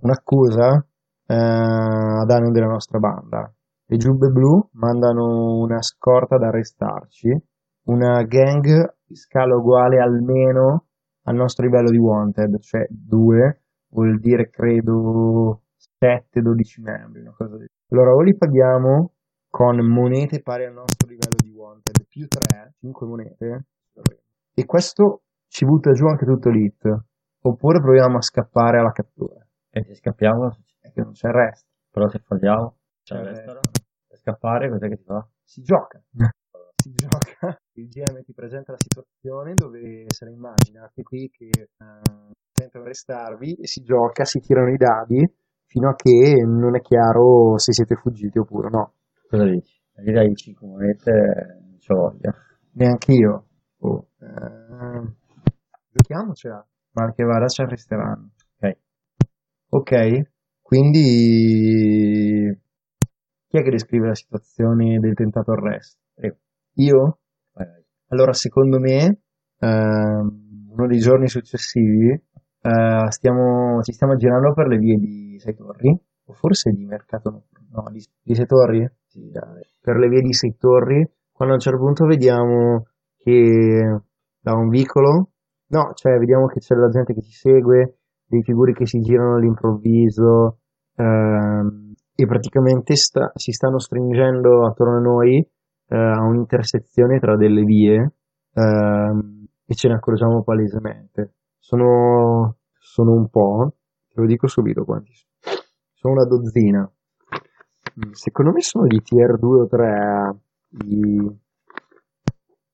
un'accusa uh, a danno della nostra banda. Le giubbe blu mandano una scorta ad arrestarci, una gang di scala uguale almeno al nostro livello di wanted, cioè 2, vuol dire credo 7-12 membri, una cosa del Allora o li paghiamo con monete pari al nostro livello di wanted più 3, 5 monete e questo ci butta giù anche tutto l'hit oppure proviamo a scappare alla cattura. E se scappiamo è che non c'è il resto. Però se falliamo c'è il resto per scappare cos'è che si fa? si gioca. Si gioca. Il GM ti presenta la situazione dove se la immaginate qui che uh, sentono arrestarvi e si gioca si tirano i dadi fino a che non è chiaro se siete fuggiti oppure no Cosa dici? Io dai 5 monete non ce voglia. Neanche io. Oh, eh, giochiamocela. Ma che vada ci arresteranno. Ok. Ok. Quindi chi è che descrive la situazione del tentato arresto? Io. Io? Vai, vai. Allora, secondo me, ehm, uno dei giorni successivi eh, stiamo, ci stiamo girando per le vie di Sei Torri, o forse di Mercato Notturno No, di, di sei torri? Sì, dai. Per le vie di sei torri, quando a un certo punto vediamo che da un vicolo, no, cioè vediamo che c'è la gente che ci segue, dei figuri che si girano all'improvviso, ehm, e praticamente sta, si stanno stringendo attorno a noi eh, a un'intersezione tra delle vie ehm, e ce ne accorgiamo palesemente. Sono, sono un po', te lo dico subito quanti sono. Sono una dozzina. Mm, Secondo me sono di tier 2 o 3 di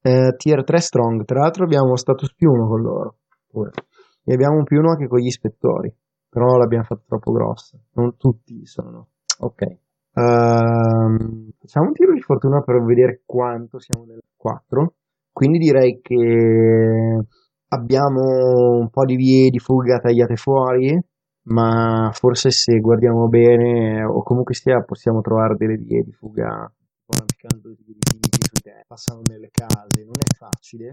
eh, tier 3 strong. Tra l'altro abbiamo status più 1 con loro. Pure. E abbiamo più 1 anche con gli ispettori. Però l'abbiamo fatto troppo grossa. Non tutti sono. Ok. Ehm, facciamo un tiro di fortuna per vedere quanto siamo nel 4. Quindi direi che abbiamo un po' di vie di fuga tagliate fuori, ma forse se guardiamo bene, o comunque sia, possiamo trovare delle vie di fuga arrampicando i diritti sui te, passano nelle case. Non è facile,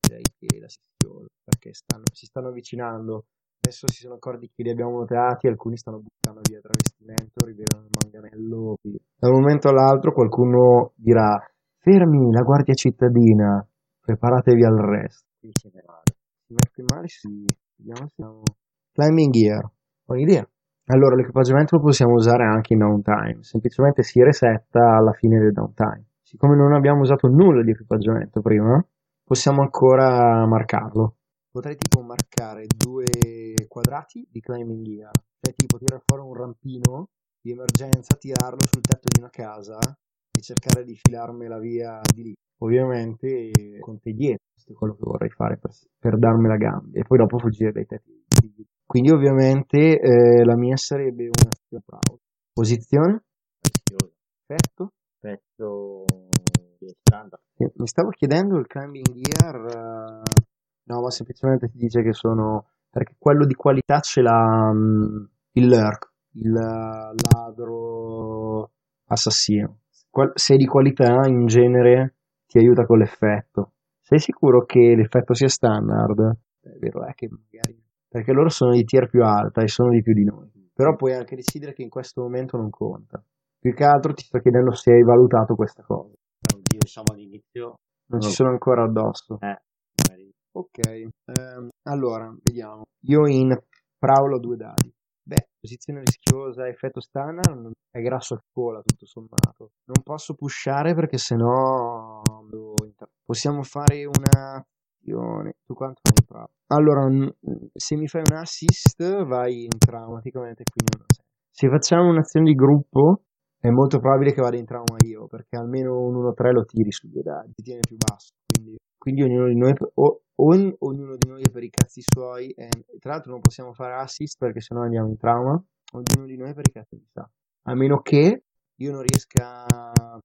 direi che la si schiude, perché stanno- si stanno avvicinando. Adesso si sono accorti che li abbiamo notati, alcuni stanno buttando via travestimento, rivelano il manganello. Da un momento all'altro qualcuno dirà: Fermi, la guardia cittadina, preparatevi al resto. Si mette male, sì. Vediamo siamo. Climbing gear. Un'idea. Allora, l'equipaggiamento lo possiamo usare anche in downtime. Semplicemente si resetta alla fine del downtime. Siccome non abbiamo usato nulla di equipaggiamento prima, possiamo ancora marcarlo. Potrei tipo marcare due quadrati di climbing gear. Cioè tipo tirare fuori un rampino di emergenza, tirarlo sul tetto di una casa e cercare di filarmela via di lì. Ovviamente con te dietro, questo è quello che vorrei fare per, per darmi la gamba e poi dopo fuggire dai tetti. Quindi ovviamente eh, la mia sarebbe una proud. Posizione? Effetto? Pezzo di standard. Mi stavo chiedendo il climbing gear, eh, no, ma semplicemente ti dice che sono, perché quello di qualità ce l'ha mm, il lurk, il eh, ladro assassino. Quel- se di qualità, in genere ti aiuta con l'effetto. Sei sicuro che l'effetto sia standard? È vero, è che magari, perché loro sono di tier più alta e sono di più di noi. Però puoi anche decidere che in questo momento non conta. Più che altro ti sto chiedendo se hai valutato questa cosa. Oddio, diciamo all'inizio. Non ci No. sono ancora addosso. Eh. Ok, ehm, allora, vediamo. Io in Prowl ho due dadi. Beh, posizione rischiosa, effetto standard, non- è grasso a scuola tutto sommato. Non posso pushare perché sennò inter- possiamo fare una azione. Tu quanto hai in? Allora, se mi fai un assist vai in trauma automaticamente, quindi. Se facciamo un'azione di gruppo è molto probabile che vada in trauma io, perché almeno un 1-3 lo tiri su due dadi, ti tiene più basso. Quindi, quindi ognuno di noi, o, o- ognuno di noi è per i cazzi suoi, e tra l'altro non possiamo fare assist perché sennò andiamo in trauma, ognuno di noi è per i cazzi di sa. A meno che io non riesca,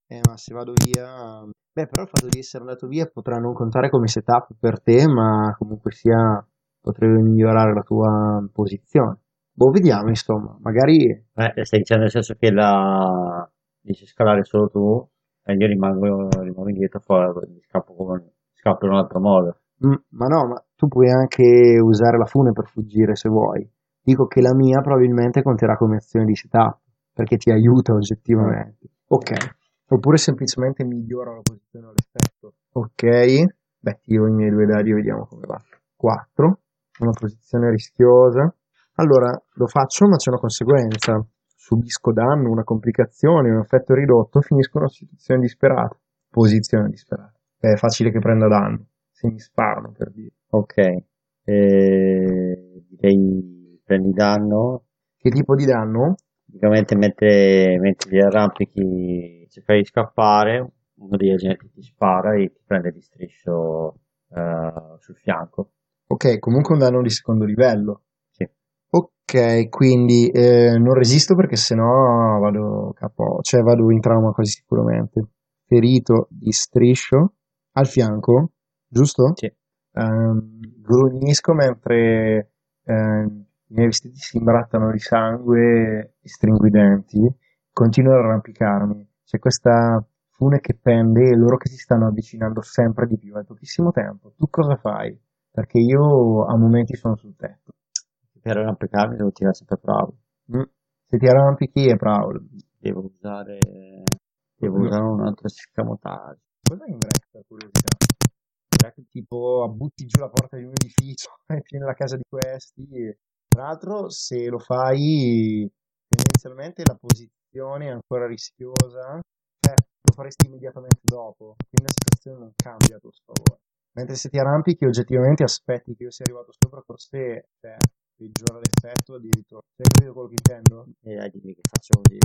eh ma se vado via, beh però il fatto di essere andato via potrà non contare come setup per te, ma comunque sia potrebbe migliorare la tua posizione. Boh, vediamo insomma, magari Eh, stai dicendo nel senso che la dici scalare solo tu e io rimango, rimango indietro fuori, scappo come scappo in un altro modo. Mm, ma no, ma tu puoi anche usare la fune per fuggire se vuoi. Dico che la mia probabilmente conterà come azione di setup, perché ti aiuta oggettivamente. Ok. Oppure semplicemente migliora la posizione all'effetto. Ok. Beh, tiro i miei due dadi e vediamo come va. 4. Una posizione rischiosa. Allora, lo faccio, ma c'è una conseguenza. Subisco danno, una complicazione, un effetto ridotto, finisco in una situazione disperata. Posizione disperata. È facile che prenda danno. Se mi sparano, per dire. Ok, eh, direi prendi danno, Che tipo di danno? Praticamente mentre, mentre ti arrampichi cercare di scappare, uno degli agenti ti spara e ti prende di striscio eh, sul fianco. Ok, comunque un danno di secondo livello. Sì. Ok, quindi eh, non resisto perché sennò vado capo, cioè vado in trauma quasi sicuramente. Ferito di striscio al fianco, giusto? Sì. Ehm, grugnisco mentre ehm, i miei vestiti si imbrattano di sangue e stringo i denti. Continuo ad arrampicarmi. C'è questa fune che pende e loro che si stanno avvicinando sempre di più. È pochissimo tempo. Tu cosa fai? Perché io a momenti sono sul tetto. Per arrampicarmi devo tirare sempre bravo. Mm. Se ti arrampichi è proud. devo usare, devo usare un altro scamotaggio. Cos'è in break per curiosità? Tipo butti giù la porta di un edificio e tieni la casa di questi. Tra l'altro, se lo fai, tendenzialmente la posizione è ancora rischiosa, cioè lo faresti immediatamente dopo, quindi la situazione non cambia a tuo sfavore. Mentre se ti arrampichi, oggettivamente aspetti che io sia arrivato sopra, forse cioè, peggiora l'effetto addirittura. Hai capito quello che intendo? E dai, dimmi che faccio così.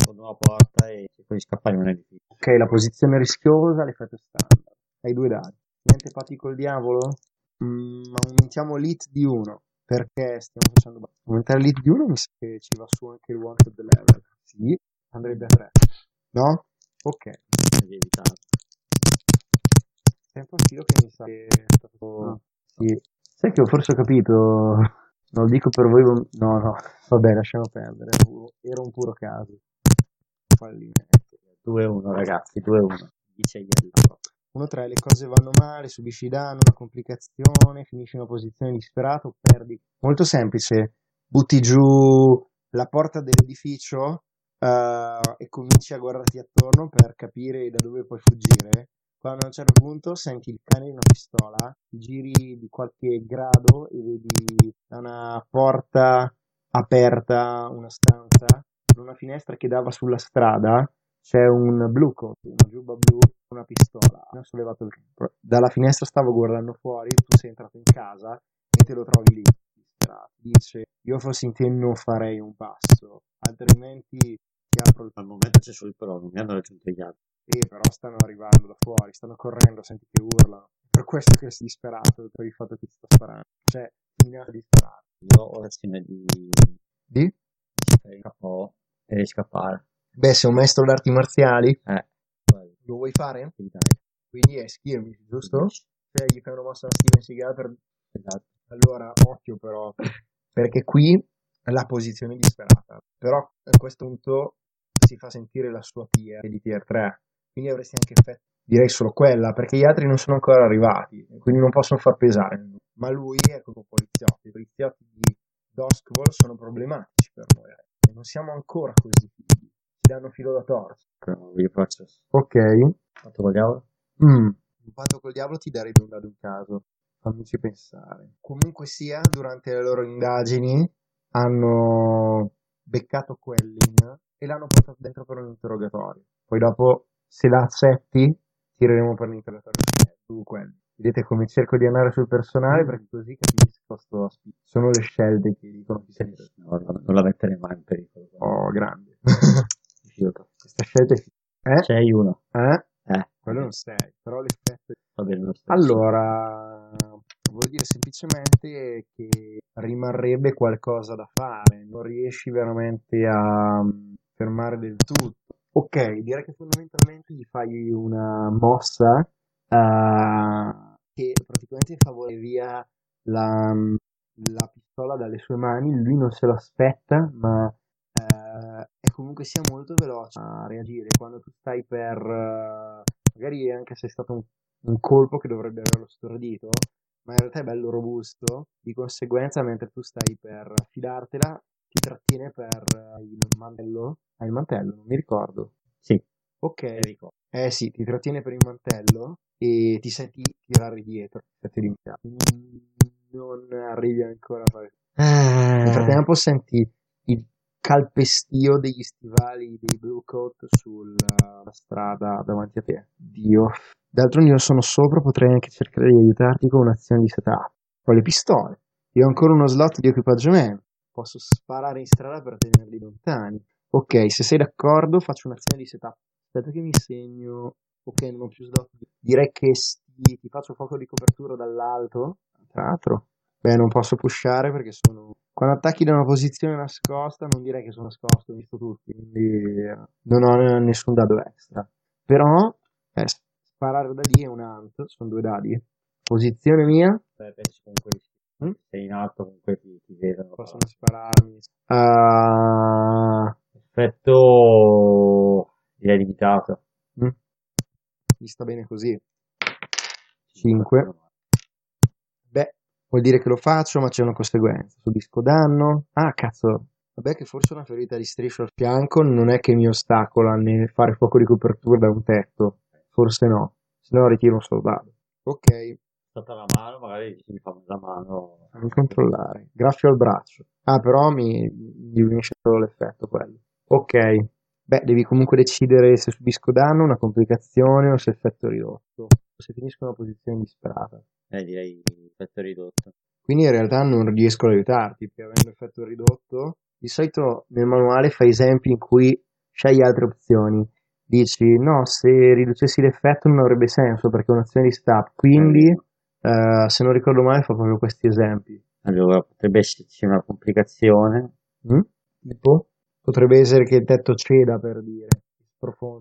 Sfondo la porta e cerco di scappare in un edificio. Ok, la posizione rischiosa, l'effetto standard. Hai due dadi. Niente patti col diavolo? Mm, aumentiamo l'hit di 1. Perché stiamo facendo basta. Aumentare l'hit di 1 mi sa che ci va su anche il wanted level. Sì, andrebbe a 3. No? Ok. È un profilo che mi sa che è stato... No. Sì. Sai che forse ho capito... Non lo dico per voi... No, no. Vabbè, lasciamo perdere. Era un- Era un puro caso. Fallimento. 2-1 ragazzi, 2-1. Dice Iella. 1-3, le cose vanno male, subisci danno, una complicazione, finisci in una posizione disperata o perdi. Molto semplice, butti giù la porta dell'edificio eh, e cominci a guardarti attorno per capire da dove puoi fuggire. Quando a un certo punto senti il cane di una pistola, giri di qualche grado e vedi da una porta aperta una stanza, una finestra che dava sulla strada, c'è un blue coat, una giubba blu, una pistola. Ha sollevato il capo. Dalla finestra stavo guardando fuori, tu sei entrato in casa e te lo trovi lì, disperato. Dice, io fossi in te non farei un passo, altrimenti ti apro il Al momento c'è solo il però, non mi hanno raggiunto gli altri. e però stanno arrivando da fuori, stanno correndo, senti che urlano. Per questo che sei disperato, per il fatto che ti sta sparando. Cioè, ti minaccia di sparare. Io ho l'azione di Di? fare capo e scappare. Beh, sei un maestro d'arti marziali. Eh. Lo vuoi fare? Quindi è skirmish, giusto? Cioè, gli fai una mossa a Steven Seagal per... Esatto. Allora, occhio però, perché qui la posizione è disperata. Però a questo punto si fa sentire la sua tier di tier 3. Quindi avresti anche effetto, direi solo quella, perché gli altri non sono ancora arrivati, quindi non possono far pesare. Ma lui è come poliziotto. I poliziotti di Doskwall sono problematici per noi. E non siamo ancora così fighi. Danno filo da torcere. Però Io faccio Ok. fatto con diavolo. Mm. Un patto col diavolo ti darei un dado in caso. Fammici pensare. Comunque sia, durante le loro indagini hanno beccato Quelling e l'hanno portato dentro per un interrogatorio. Poi dopo, se la accetti, tireremo per l'interrogatorio su Quelling. Vedete come cerco di andare sul personale perché così capisco sto spi- Sono le scelte che dicono chi sei. No, no, non la metterei mai in pericolo. Oh, grande. Rifiuto. Questa scelta è... Eh? Sei uno. Eh? Eh, Quello non sei, però l'effetto va bene lo stesso. Allora, vuol dire semplicemente che rimarrebbe qualcosa da fare, non riesci veramente a mm, fermare del tutto. Ok, direi che fondamentalmente gli fai una mossa eh, che praticamente favore via la, la pistola dalle sue mani, lui non se lo aspetta, ma eh, è comunque sia molto veloce a reagire quando tu stai per eh, magari anche se è stato un, un colpo che dovrebbe averlo stordito ma in realtà è bello robusto di conseguenza mentre tu stai per filartela ti trattiene per eh, il mantello ah il mantello non mi ricordo. Sì, ok. Enrico. eh sì ti trattiene per il mantello e ti senti tirare dietro. Rimpianto. non arrivi ancora a fare. Nel Eh, frattempo senti il calpestio degli stivali dei Blue Coat sulla strada davanti a te. Dio. D'altro io sono sopra, potrei anche cercare di aiutarti con un'azione di setup. Ho le pistole. Io ho ancora uno slot di equipaggiamento. Posso sparare in strada per tenerli lontani. Ok, se sei d'accordo faccio un'azione di setup. Aspetta che mi segno. Ok, non ho più slot. Direi che ti faccio fuoco di copertura dall'alto. Tra l'altro. Beh, non posso pushare perché sono quando attacchi da una posizione nascosta, non direi che sono nascosto, ho visto tutti, quindi eh, non ho nessun dado extra. Però eh, sparare da lì è un ant, sono due dadi. Posizione mia? Beh, penso comunque mm? sei in alto, comunque ti, ti vedono. Possono spararmi. Uh... Effetto direi limitato. Mm. Mi sta bene così. 5 vuol dire che lo faccio, ma c'è una conseguenza. Subisco danno. Ah, cazzo, Vabbè che forse una ferita di striscio al fianco non è che mi ostacola nel fare fuoco di copertura da un tetto. Forse no. Se no ritiro un soldato. Ok, Stata la mano, magari si fa la mano. fammi controllare. Graffio al braccio. Ah, però mi, mi diminuisce solo l'effetto quello. Ok. Beh, devi comunque decidere se subisco danno, una complicazione o se effetto ridotto. Se finisco in una posizione disperata. Eh, direi effetto ridotto. Quindi in realtà non riesco ad aiutarti, perché avendo effetto ridotto, di solito nel manuale fai esempi in cui scegli altre opzioni. Dici, no, se riducessi l'effetto non avrebbe senso perché è un'azione di stab. Quindi, eh, se non ricordo male, fa proprio questi esempi. Allora, potrebbe esserci una complicazione. Mm? Tipo? Potrebbe essere che il tetto ceda per dire. Ah,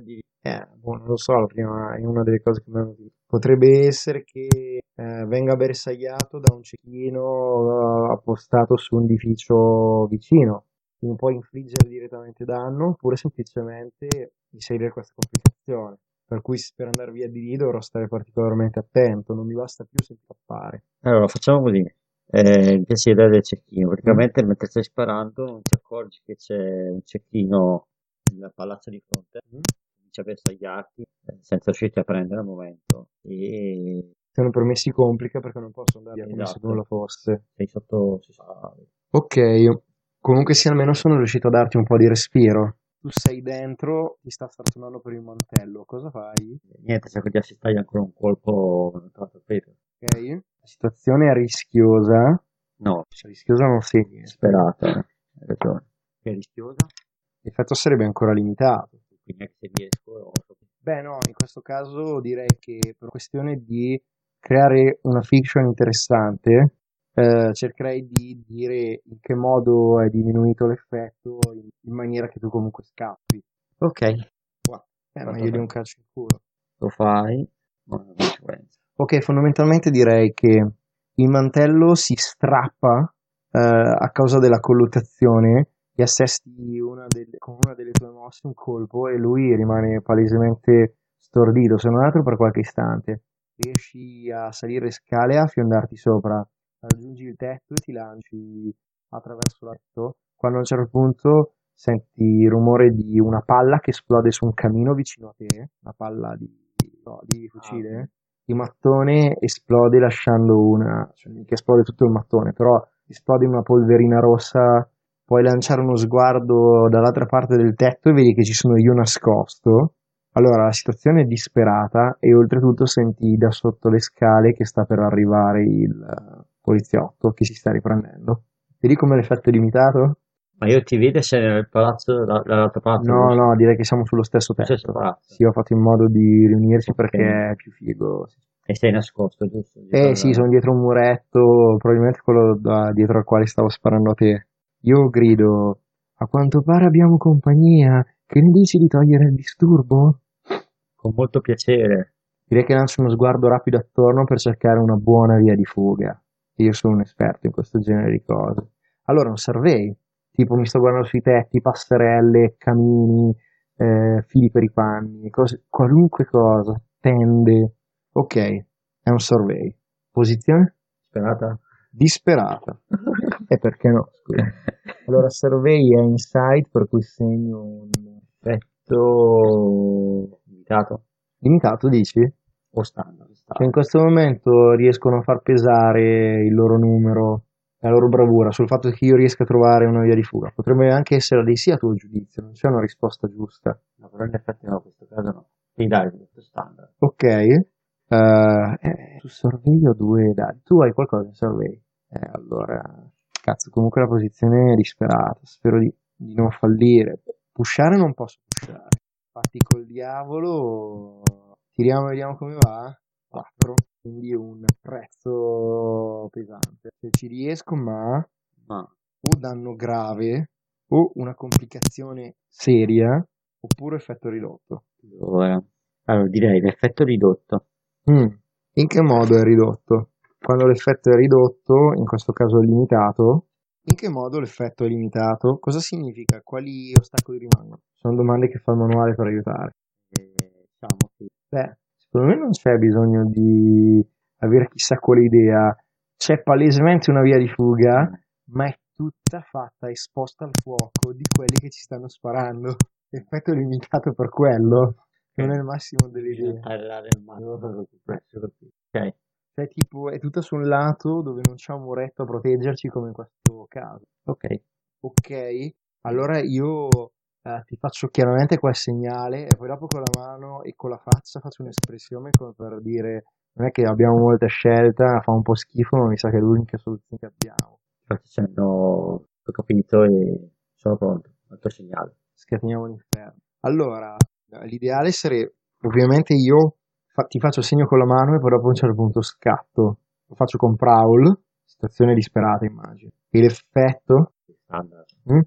di- Eh, boh, non lo so, la prima è una delle cose che mi hanno detto. Potrebbe essere che eh, venga bersagliato da un cecchino eh, appostato su un edificio vicino. Quindi può infliggere direttamente danno oppure semplicemente inserire questa complicazione. Per cui per andare via di lì dovrò stare particolarmente attento, non mi basta più scappare. Allora, facciamo così. Eh, il piacere del cecchino. Praticamente mentre stai sparando non ti accorgi che c'è un cecchino nel palazzo di fronte. Comincia a bersagliarti eh, senza riuscirti a prendere al momento. E Se non permessi complica perché non posso andare via come se Esatto. nulla fosse. sei sotto... si sa- Ok, comunque sì, almeno sono riuscito a darti un po' di respiro. Tu sei dentro, ti sta strazionando per il mantello, cosa fai? Niente, cerco di assistargli ancora un colpo. Ok? La situazione è rischiosa. No, Cioè, rischiosa non segni. sperata. eh. Hai ragione. È rischiosa? L'effetto sarebbe ancora limitato. Quindi anche se riesco... Beh, no, in questo caso direi che per questione di creare una fiction interessante, eh, cercherei di dire in che modo è diminuito l'effetto in, in maniera che tu comunque scappi. Ok, Eh, meglio di un calcio in culo. lo fai. Ma non c'è conseguenza. Ok, fondamentalmente direi che il mantello si strappa eh, a causa della colluttazione e assesti una delle- con una delle tue mosse un colpo e lui rimane palesemente stordito, se non altro per qualche istante. Riesci a salire scale e a fiondarti sopra, raggiungi il tetto e ti lanci attraverso il tetto, quando a un certo punto senti il rumore di una palla che esplode su un camino vicino a te, una palla di, no, di fucile il mattone esplode lasciando una, cioè mica esplode tutto il mattone, però esplode una polverina rossa, puoi lanciare uno sguardo dall'altra parte del tetto e vedi che ci sono io nascosto. Allora la situazione è disperata e oltretutto senti da sotto le scale che sta per arrivare il eh, poliziotto che si sta riprendendo. Vedi come l'effetto è limitato? Ma io ti vedo se nel palazzo, da- dall'altro palazzo? No, no, direi che siamo sullo stesso stesso tetto. palazzo. Sì, ho fatto in modo di riunirci Ok. perché è più figo. sì. E sei nascosto, giusto? Eh sì, sono dietro un muretto, probabilmente quello da- dietro al quale stavo sparando a te. Io grido, a quanto pare abbiamo compagnia, che ne dici di togliere il disturbo? Con molto piacere. Direi che lancio uno sguardo rapido attorno per cercare una buona via di fuga. Io sono un esperto in questo genere di cose. Allora, un survey, tipo mi sto guardando sui tetti, passerelle, camini, eh, fili per i panni, cose, qualunque cosa, tende. Ok, è un survey. Posizione? Sperata? Disperata. E perché no? Scusa. Allora, survey è insight, per cui segno un Effetto limitato limitato, dici? o standard? Cioè, in questo momento riescono a far pesare il loro numero, la loro bravura sul fatto che io riesca a trovare una via di fuga. Potrebbe anche essere dei sì a tuo giudizio, non c'è una risposta giusta. No, però in effetti no, in questo caso no. Sì, dai, effetto standard. Ok, eh, eh, su survey ho due dati. Tu hai qualcosa in survey? Eh, allora, cazzo, comunque la posizione è disperata. Spero di, di non fallire. Pushare non posso pushare. Fatti col diavolo. Tiriamo e vediamo come va. 4, quindi un prezzo pesante. Se ci riesco, ma Ma o danno grave o una complicazione seria oppure effetto ridotto. allora, allora direi l'effetto ridotto. Mm. In che modo è ridotto? Quando l'effetto è ridotto, in questo caso è limitato, in che modo l'effetto è limitato? Cosa significa? Quali ostacoli rimangono? Sono domande che fa il manuale per aiutare. Eh, diciamo che Beh, secondo me non c'è bisogno di avere chissà quale idea. C'è palesemente una via di fuga, ma è tutta fatta esposta al fuoco di quelli che ci stanno sparando. Effetto limitato per quello. Non è il massimo delle idee. Parlare mano per Ok. Cioè, tipo, è tutta su un lato dove non c'è un muretto a proteggerci come in questo caso. Ok. Ok, allora io eh, ti faccio chiaramente quel segnale e poi dopo con la mano e con la faccia faccio un'espressione come per dire non è che abbiamo molta scelta, fa un po' schifo, ma mi sa che è l'unica soluzione che abbiamo. Infatti facendo, ho capito e sono pronto, altro segnale. Scateniamo l'inferno. Allora, l'ideale sarebbe, ovviamente io fa, ti faccio segno con la mano e poi dopo a un certo punto scatto. Lo faccio con Prowl, situazione disperata immagino. E l'effetto... Mm?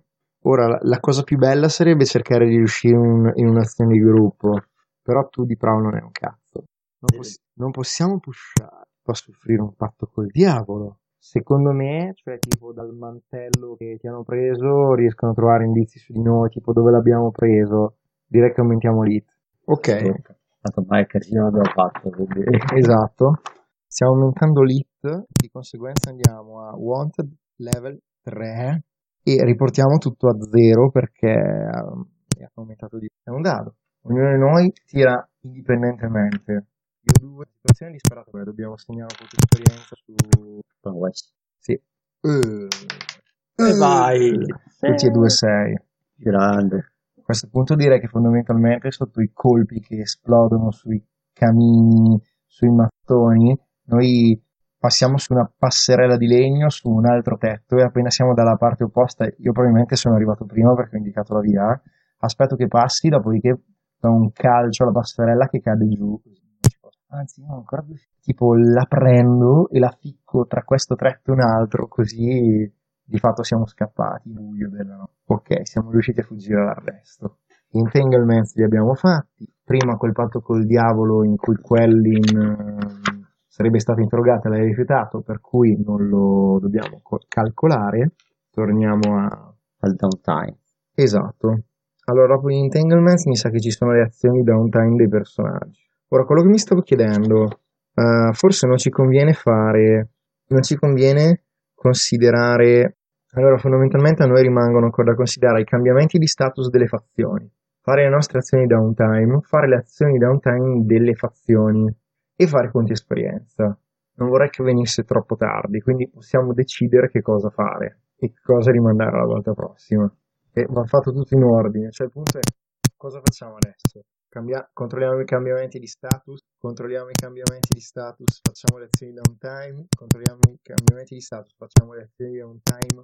Ora, la, la, cosa più bella sarebbe cercare di riuscire in, in un'azione di gruppo, però tu di Prowl non è un cazzo. Non, poss- non possiamo pushare, posso offrire un patto col diavolo. Secondo me, cioè tipo dal mantello che ti hanno preso, riescono a trovare indizi su di noi, tipo dove l'abbiamo preso. Direi che aumentiamo l'hit. Ok. Tanto mai casino abbiamo fatto. Quindi... Esatto. Stiamo aumentando l'hit, di conseguenza andiamo a Wanted level 3 e riportiamo tutto a zero perché um, è aumentato di è un dado. Ognuno di noi tira indipendentemente io due situazioni disperate, beh, dobbiamo segnare un po' di esperienza su... West. Sì. Uh, e vai! Tutti e due sei. Grande. Questo punto direi che fondamentalmente sotto i colpi che esplodono sui camini, sui mattoni, noi passiamo su una passerella di legno su un altro tetto e appena siamo dalla parte opposta, io probabilmente sono arrivato prima perché ho indicato la via, aspetto che passi, dopodiché do un calcio alla passerella che cade giù, anzi no, ancora più tipo la prendo e la ficco tra questo tretto e un altro così di fatto siamo scappati buio della notte ok siamo riusciti a fuggire dall'arresto entanglements li abbiamo fatti. Prima quel patto col diavolo in cui Quellin uh, sarebbe stato interrogato e l'hai rifiutato per cui non lo dobbiamo calcolare. Torniamo a... al downtime. Esatto. Allora dopo gli entanglements mi sa che ci sono le azioni downtime dei personaggi. Ora, quello che mi stavo chiedendo, uh, forse non ci conviene fare, non ci conviene considerare, allora fondamentalmente a noi rimangono ancora da considerare i cambiamenti di status delle fazioni, fare le nostre azioni downtime, fare le azioni downtime delle fazioni e fare conti esperienza. Non vorrei che venisse troppo tardi, quindi possiamo decidere che cosa fare e cosa rimandare alla volta prossima. E va fatto tutto in ordine, cioè il punto è cosa facciamo adesso? Cambia- controlliamo i cambiamenti di status, controlliamo i cambiamenti di status, facciamo le azioni downtime, controlliamo i cambiamenti di status, facciamo le azioni downtime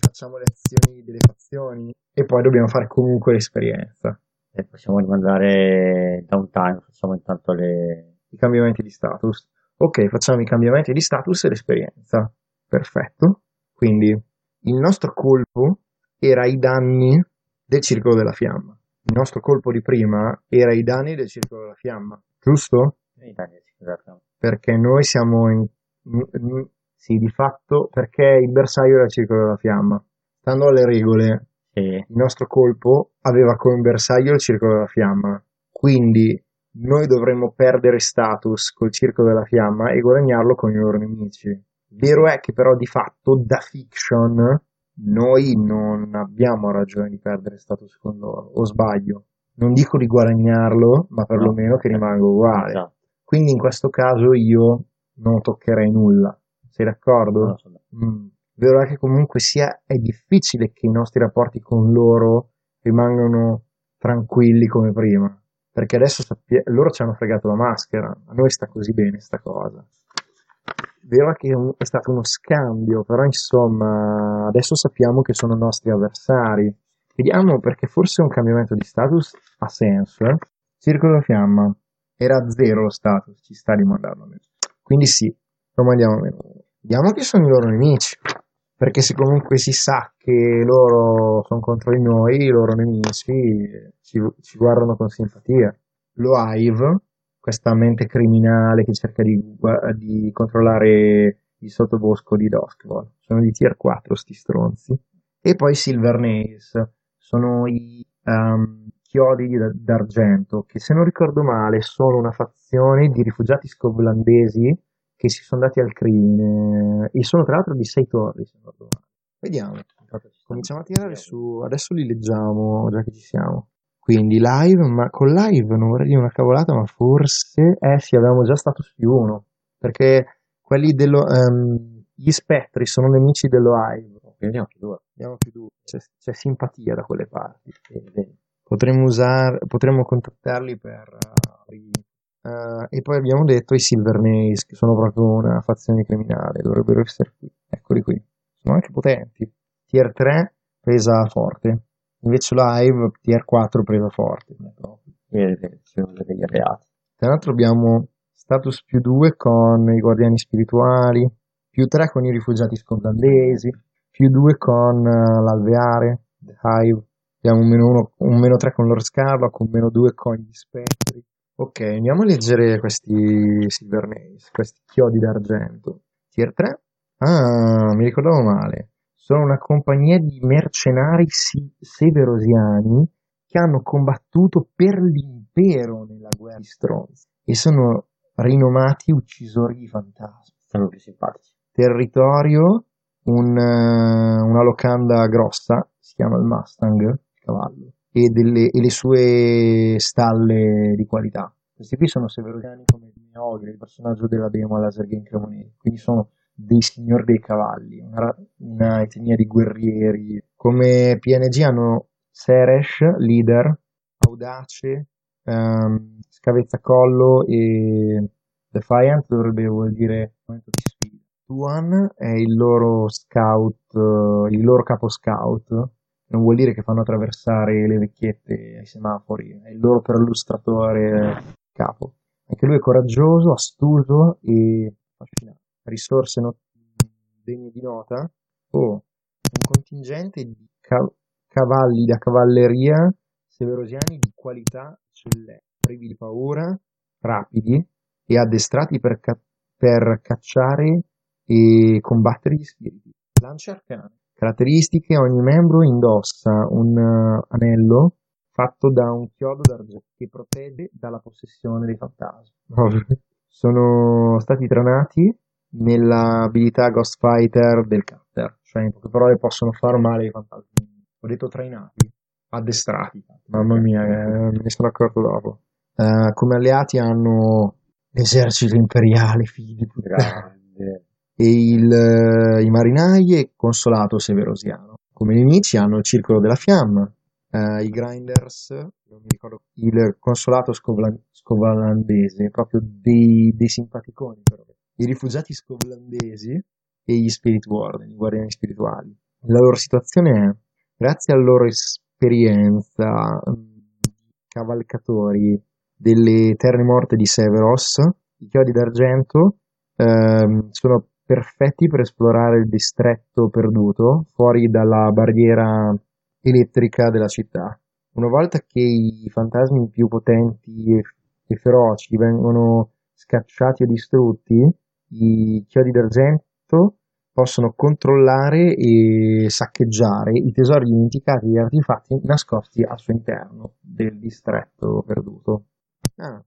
facciamo le azioni delle fazioni e poi dobbiamo fare comunque l'esperienza. E possiamo rimandare downtime, facciamo intanto le... i cambiamenti di status. Ok, facciamo i cambiamenti di status e l'esperienza. Perfetto. Quindi il nostro colpo era i danni del circolo della fiamma il nostro colpo di prima era i danni del circolo della fiamma, giusto? I danni del circolo della fiamma. Perché noi siamo in, sì, di fatto, perché il bersaglio era il circolo della fiamma. Stando alle regole, sì. il nostro colpo aveva come bersaglio il circolo della fiamma. Quindi noi dovremmo perdere status col circolo della fiamma e guadagnarlo con i loro nemici. Vero è che però di fatto da fiction noi non abbiamo ragione di perdere status con loro, o sbaglio. Non dico di guadagnarlo, ma perlomeno no. che rimanga uguale. Esatto. Quindi in questo caso io non toccherei nulla. Sei d'accordo? No, mm. Vero è che comunque sia è difficile che i nostri rapporti con loro rimangano tranquilli come prima. Perché adesso sappia- loro ci hanno fregato la maschera, a noi sta così bene sta cosa vero che è stato uno scambio, però insomma adesso sappiamo che sono nostri avversari. Vediamo perché forse un cambiamento di status ha senso. Eh? Circolo Fiamma era zero lo status, ci sta rimandando. Quindi sì, lo mandiamo a meno. Vediamo chi sono i loro nemici. Perché se comunque si sa che loro sono contro di noi, i loro nemici ci, ci guardano con simpatia. Lo Hive questa mente criminale che cerca di, di controllare il sottobosco di Duskvol. Sono di tier 4 sti stronzi. E poi Silver Nails, sono i um, chiodi d'argento, che se non ricordo male sono una fazione di rifugiati scoblandesi che si sono dati al crimine e sono tra l'altro di sei torri, se non ricordo male. Vediamo. Cominciamo a tirare su. Adesso li leggiamo, già che ci siamo. Quindi live, ma con live non vorrei dire una cavolata, ma forse. Eh sì, avevamo già status più uno. Perché quelli dello. ehm, gli spettri sono nemici dello live. Quindi anche due. Abbiamo più due. C'è, c'è simpatia da quelle parti. Potremmo usare. Potremmo contattarli per. eh, eh, e poi abbiamo detto i Silver Nails, che sono proprio una fazione criminale. Dovrebbero essere qui. Eccoli qui. Sono anche potenti. Tier 3 presa forte. Invece live tier 4 presa forte. Sono degli alleati. Tra l'altro abbiamo status più 2 con i guardiani spirituali, più 3 con i rifugiati scotlandesi, più 2 con eh, l'alveare, The Hive, abbiamo un meno, uno- un meno 3 con Lord un meno 2 con gli spettri. Ok, andiamo a leggere questi Silver Nails, questi chiodi d'argento. Tier 3? Ah, mi ricordavo male. Sono una compagnia di mercenari si- severosiani che hanno combattuto per l'impero nella guerra di Stronzi e sono rinomati uccisori di fantasmi. Sono più simpatici. Territorio, un, eh, una locanda grossa, si chiama il Mustang, il cavallo, e, delle- e le sue stalle di qualità. Questi qui sono severosiani come Ogre, il personaggio della demo a Laser Game Cremonese, quindi sono dei signori dei cavalli, una, una etnia di guerrieri. Come PNG hanno Seresh, leader, audace, ehm, scavezzacollo e Defiant dovrebbe vuol dire momento di sfida. Tuan è il loro scout, eh, il loro capo scout, non vuol dire che fanno attraversare le vecchiette ai semafori, è il loro perlustratore capo. Anche lui è coraggioso, astuto e affascinante. Risorse no- degne di nota. Oh, un contingente di ca- cavalli da cavalleria severosiani di qualità eccellente, privi di paura, rapidi e addestrati per, ca- per cacciare e combattere gli spiriti. Lance arcane. Caratteristiche, ogni membro indossa un eh, anello fatto da un chiodo d'argento che protegge dalla possessione dei fantasmi. Sono stati trainati nell'abilità Ghost Fighter del Cutter, cioè in poche parole possono far male ai fantasmi. Ho detto trainati, addestrati. Mamma mia, eh, me ne sono accorto dopo. Eh, come alleati hanno l'esercito imperiale, figli di puttana Grande. E il, eh, i marinai e consolato severosiano. Come nemici hanno il circolo della fiamma, eh, i grinders, non mi ricordo, il consolato scovla- scovalandese, proprio dei, dei simpaticoni però, i rifugiati scovlandesi e gli spirit warden, i guardiani spirituali. La loro situazione è, grazie alla loro esperienza mh, di cavalcatori delle terre morte di Severos, i chiodi d'argento ehm, sono perfetti per esplorare il distretto perduto fuori dalla barriera elettrica della città. Una volta che i fantasmi più potenti e, e feroci vengono scacciati o distrutti, i chiodi d'argento possono controllare e saccheggiare i tesori dimenticati e gli artefatti nascosti al suo interno del distretto perduto. Ah,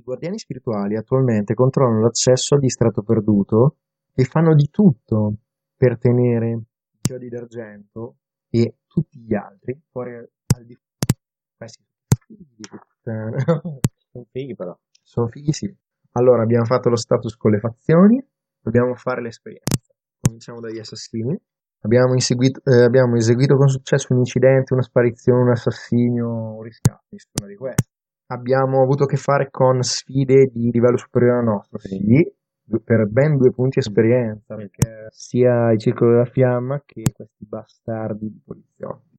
i guardiani spirituali attualmente controllano l'accesso al distretto perduto e fanno di tutto per tenere i chiodi d'argento e tutti gli altri fuori al di Questi sono fighi di puttana. Sono fighi però. Sono fighi, sì. Allora, abbiamo fatto lo status con le fazioni, dobbiamo fare l'esperienza. Cominciamo dagli assassini. Abbiamo, inseguito- eh, abbiamo eseguito con successo un incidente, una sparizione, un assassinio, un riscatto, nessuna di queste. Abbiamo avuto a che fare con sfide di livello superiore al nostro, sì, per ben due punti esperienza, perché sia il Circolo della Fiamma che questi bastardi di poliziotti.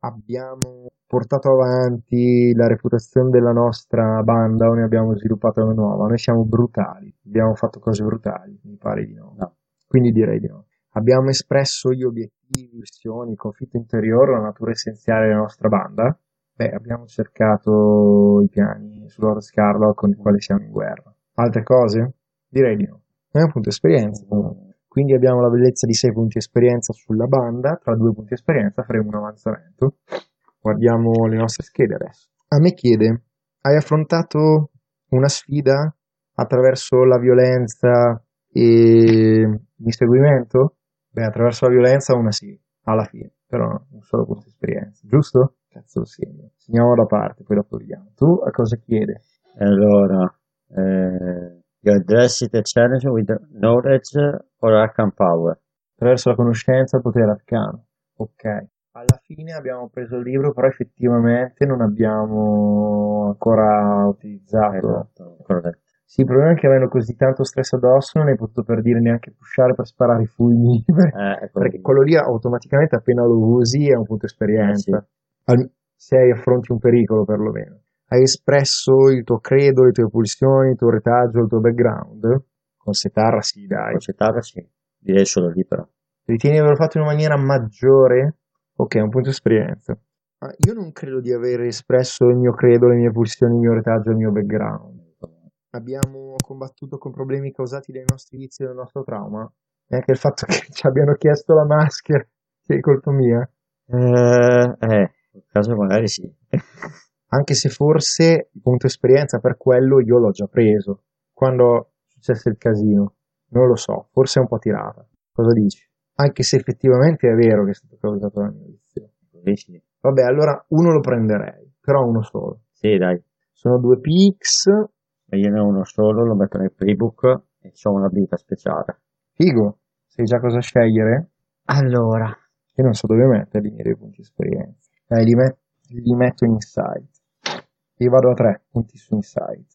Abbiamo portato avanti la reputazione della nostra banda o ne abbiamo sviluppato una nuova? Noi siamo brutali, abbiamo fatto cose brutali, mi pare di no. No. Quindi direi di no. Abbiamo espresso gli obiettivi, missioni, il conflitto interiore, la natura essenziale della nostra banda. Beh, abbiamo cercato i piani su Lord Scarlet con i quali siamo in guerra. Altre cose? Direi di no. È un punto esperienza. Quindi abbiamo la bellezza di 6 punti esperienza sulla banda, tra due punti esperienza faremo un avanzamento. Guardiamo le nostre schede adesso. A me chiede, hai affrontato una sfida attraverso la violenza e l'inseguimento? Beh, attraverso la violenza una sì, alla fine, però un solo punto di esperienza, giusto? Cazzo lo segno. Segniamo da parte, poi dopo vediamo. Tu a cosa chiede? Allora, eh, you address it a challenge with knowledge or arcane power. Attraverso la conoscenza il potere arcano. Ok. Alla fine abbiamo preso il libro, però effettivamente non abbiamo ancora utilizzato. Esatto, corretto. Sì, il problema è che avendo così tanto stress addosso non hai potuto per dire neanche pushare per sparare i fulmini. Eh, ecco Perché quello lì automaticamente appena lo usi è un punto esperienza. Al- se hai affronti un pericolo perlomeno. Hai espresso il tuo credo, le tue pulsioni, il tuo retaggio, il tuo background. Con Setarra sì, dai. Concettarla sì, direi solo lì però. Ritieni di averlo fatto in una maniera maggiore? Ok, un punto esperienza. Ah, io non credo di aver espresso il mio credo, le mie pulsioni, il mio retaggio, il mio background. Abbiamo combattuto con problemi causati dai nostri vizi e dal nostro trauma. E anche il fatto che ci abbiano chiesto la maschera, che è colpa mia. Eh, eh, caso magari sì. Anche se forse il punto esperienza per quello io l'ho già preso. Quando successe il casino. Non lo so, forse è un po' tirata. Cosa dici? Anche se effettivamente è vero che è stato causato mio vizio. Lì sì. Vabbè, allora uno lo prenderei, però uno solo. Sì, dai. Sono due pix. E io ne ho uno solo, lo metto nel playbook e ho un'abilità speciale. Figo, sai già cosa scegliere? Allora, Io non so dove metterli i miei punti esperienza. Dai, li, met- li metto in insight. Io vado a tre punti su insight.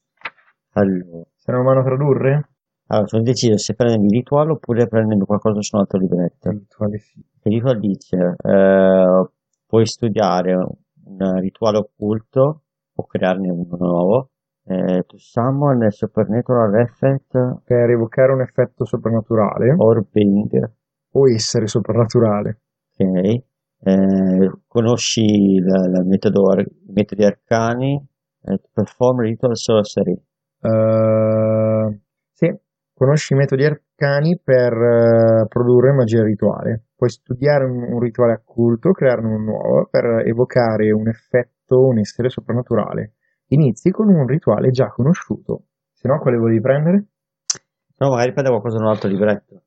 allora. Se non vanno a tradurre? Allora, sono deciso se prendere il rituale oppure prendere qualcosa su un altro libretto. Rituale figo. Il rituale dice, eh, puoi studiare un rituale occulto o crearne uno nuovo. Eh, to summon a supernatural effect Per evocare un effetto soprannaturale or being. o essere soprannaturale. Ok. Eh, conosci il, il metodo, i metodi arcani. eh, perform ritual sorcery. Eh, sì, conosci i metodi arcani per eh, produrre magia rituale. Puoi studiare un, un rituale occulto, crearne uno nuovo per evocare un effetto, un essere soprannaturale. Inizi con un rituale già conosciuto. Se no, quale volevi prendere? No, magari prende qualcosa da un altro libretto.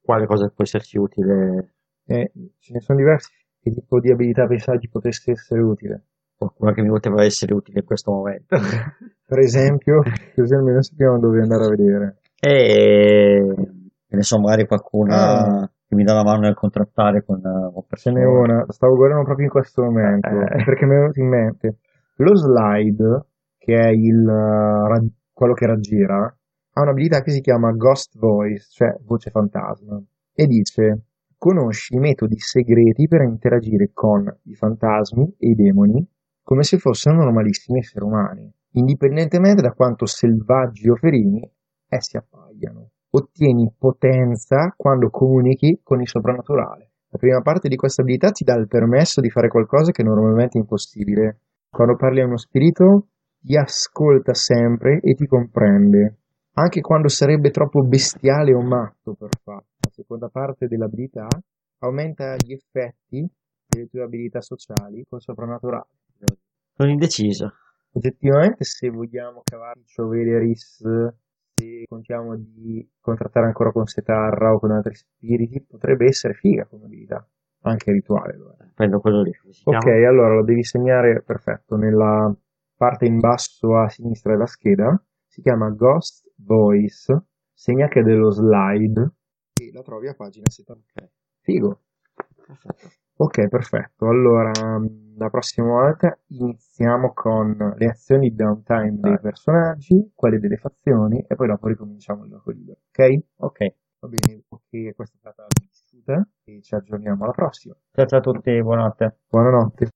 Quale cosa può esserci utile. Eh, ce ne sono diversi. Che tipo di abilità pensavi potesse essere utile? Qualcuno che mi poteva essere utile in questo momento. Per esempio, così almeno sappiamo dove andare a vedere. E che ne so, magari qualcuno Ah. che mi dà la mano nel contrattare con, con Ce n'è una, stavo guardando proprio in questo momento, Eh. perché mi è venuto in mente. Lo slide, che è il, ra- quello che raggira, ha un'abilità che si chiama Ghost Voice, cioè voce fantasma, e dice, conosci i metodi segreti per interagire con i fantasmi e i demoni come se fossero normalissimi esseri umani, indipendentemente da quanto selvaggi o ferini essi appaiano. Ottieni potenza quando comunichi con il soprannaturale. La prima parte di questa abilità ti dà il permesso di fare qualcosa che normalmente è impossibile. Quando parli a uno spirito, ti ascolta sempre e ti comprende, anche quando sarebbe troppo bestiale o matto per farlo. Seconda parte dell'abilità aumenta gli effetti delle tue abilità sociali col soprannaturale. Sono indeciso. Oggettivamente, se vogliamo cavarci o Veleris, se contiamo di contrattare ancora con Setarra o con altri spiriti, potrebbe essere figa come abilità, anche rituale. allora. Prendo quello lì. Ok, allora lo devi segnare perfetto nella parte in basso a sinistra della scheda. Si chiama Ghost Voice. Segna che è dello slide e la trovi a pagina 70. Figo. Perfetto. Ok, perfetto. Allora, la prossima volta iniziamo con le azioni downtime dei personaggi, quelle delle fazioni e poi dopo ricominciamo il gioco libero. Ok? Ok. Va bene, ok, questa è stata la vissuta e ci aggiorniamo alla prossima. Ciao ciao a tutti, buonanotte. Buonanotte.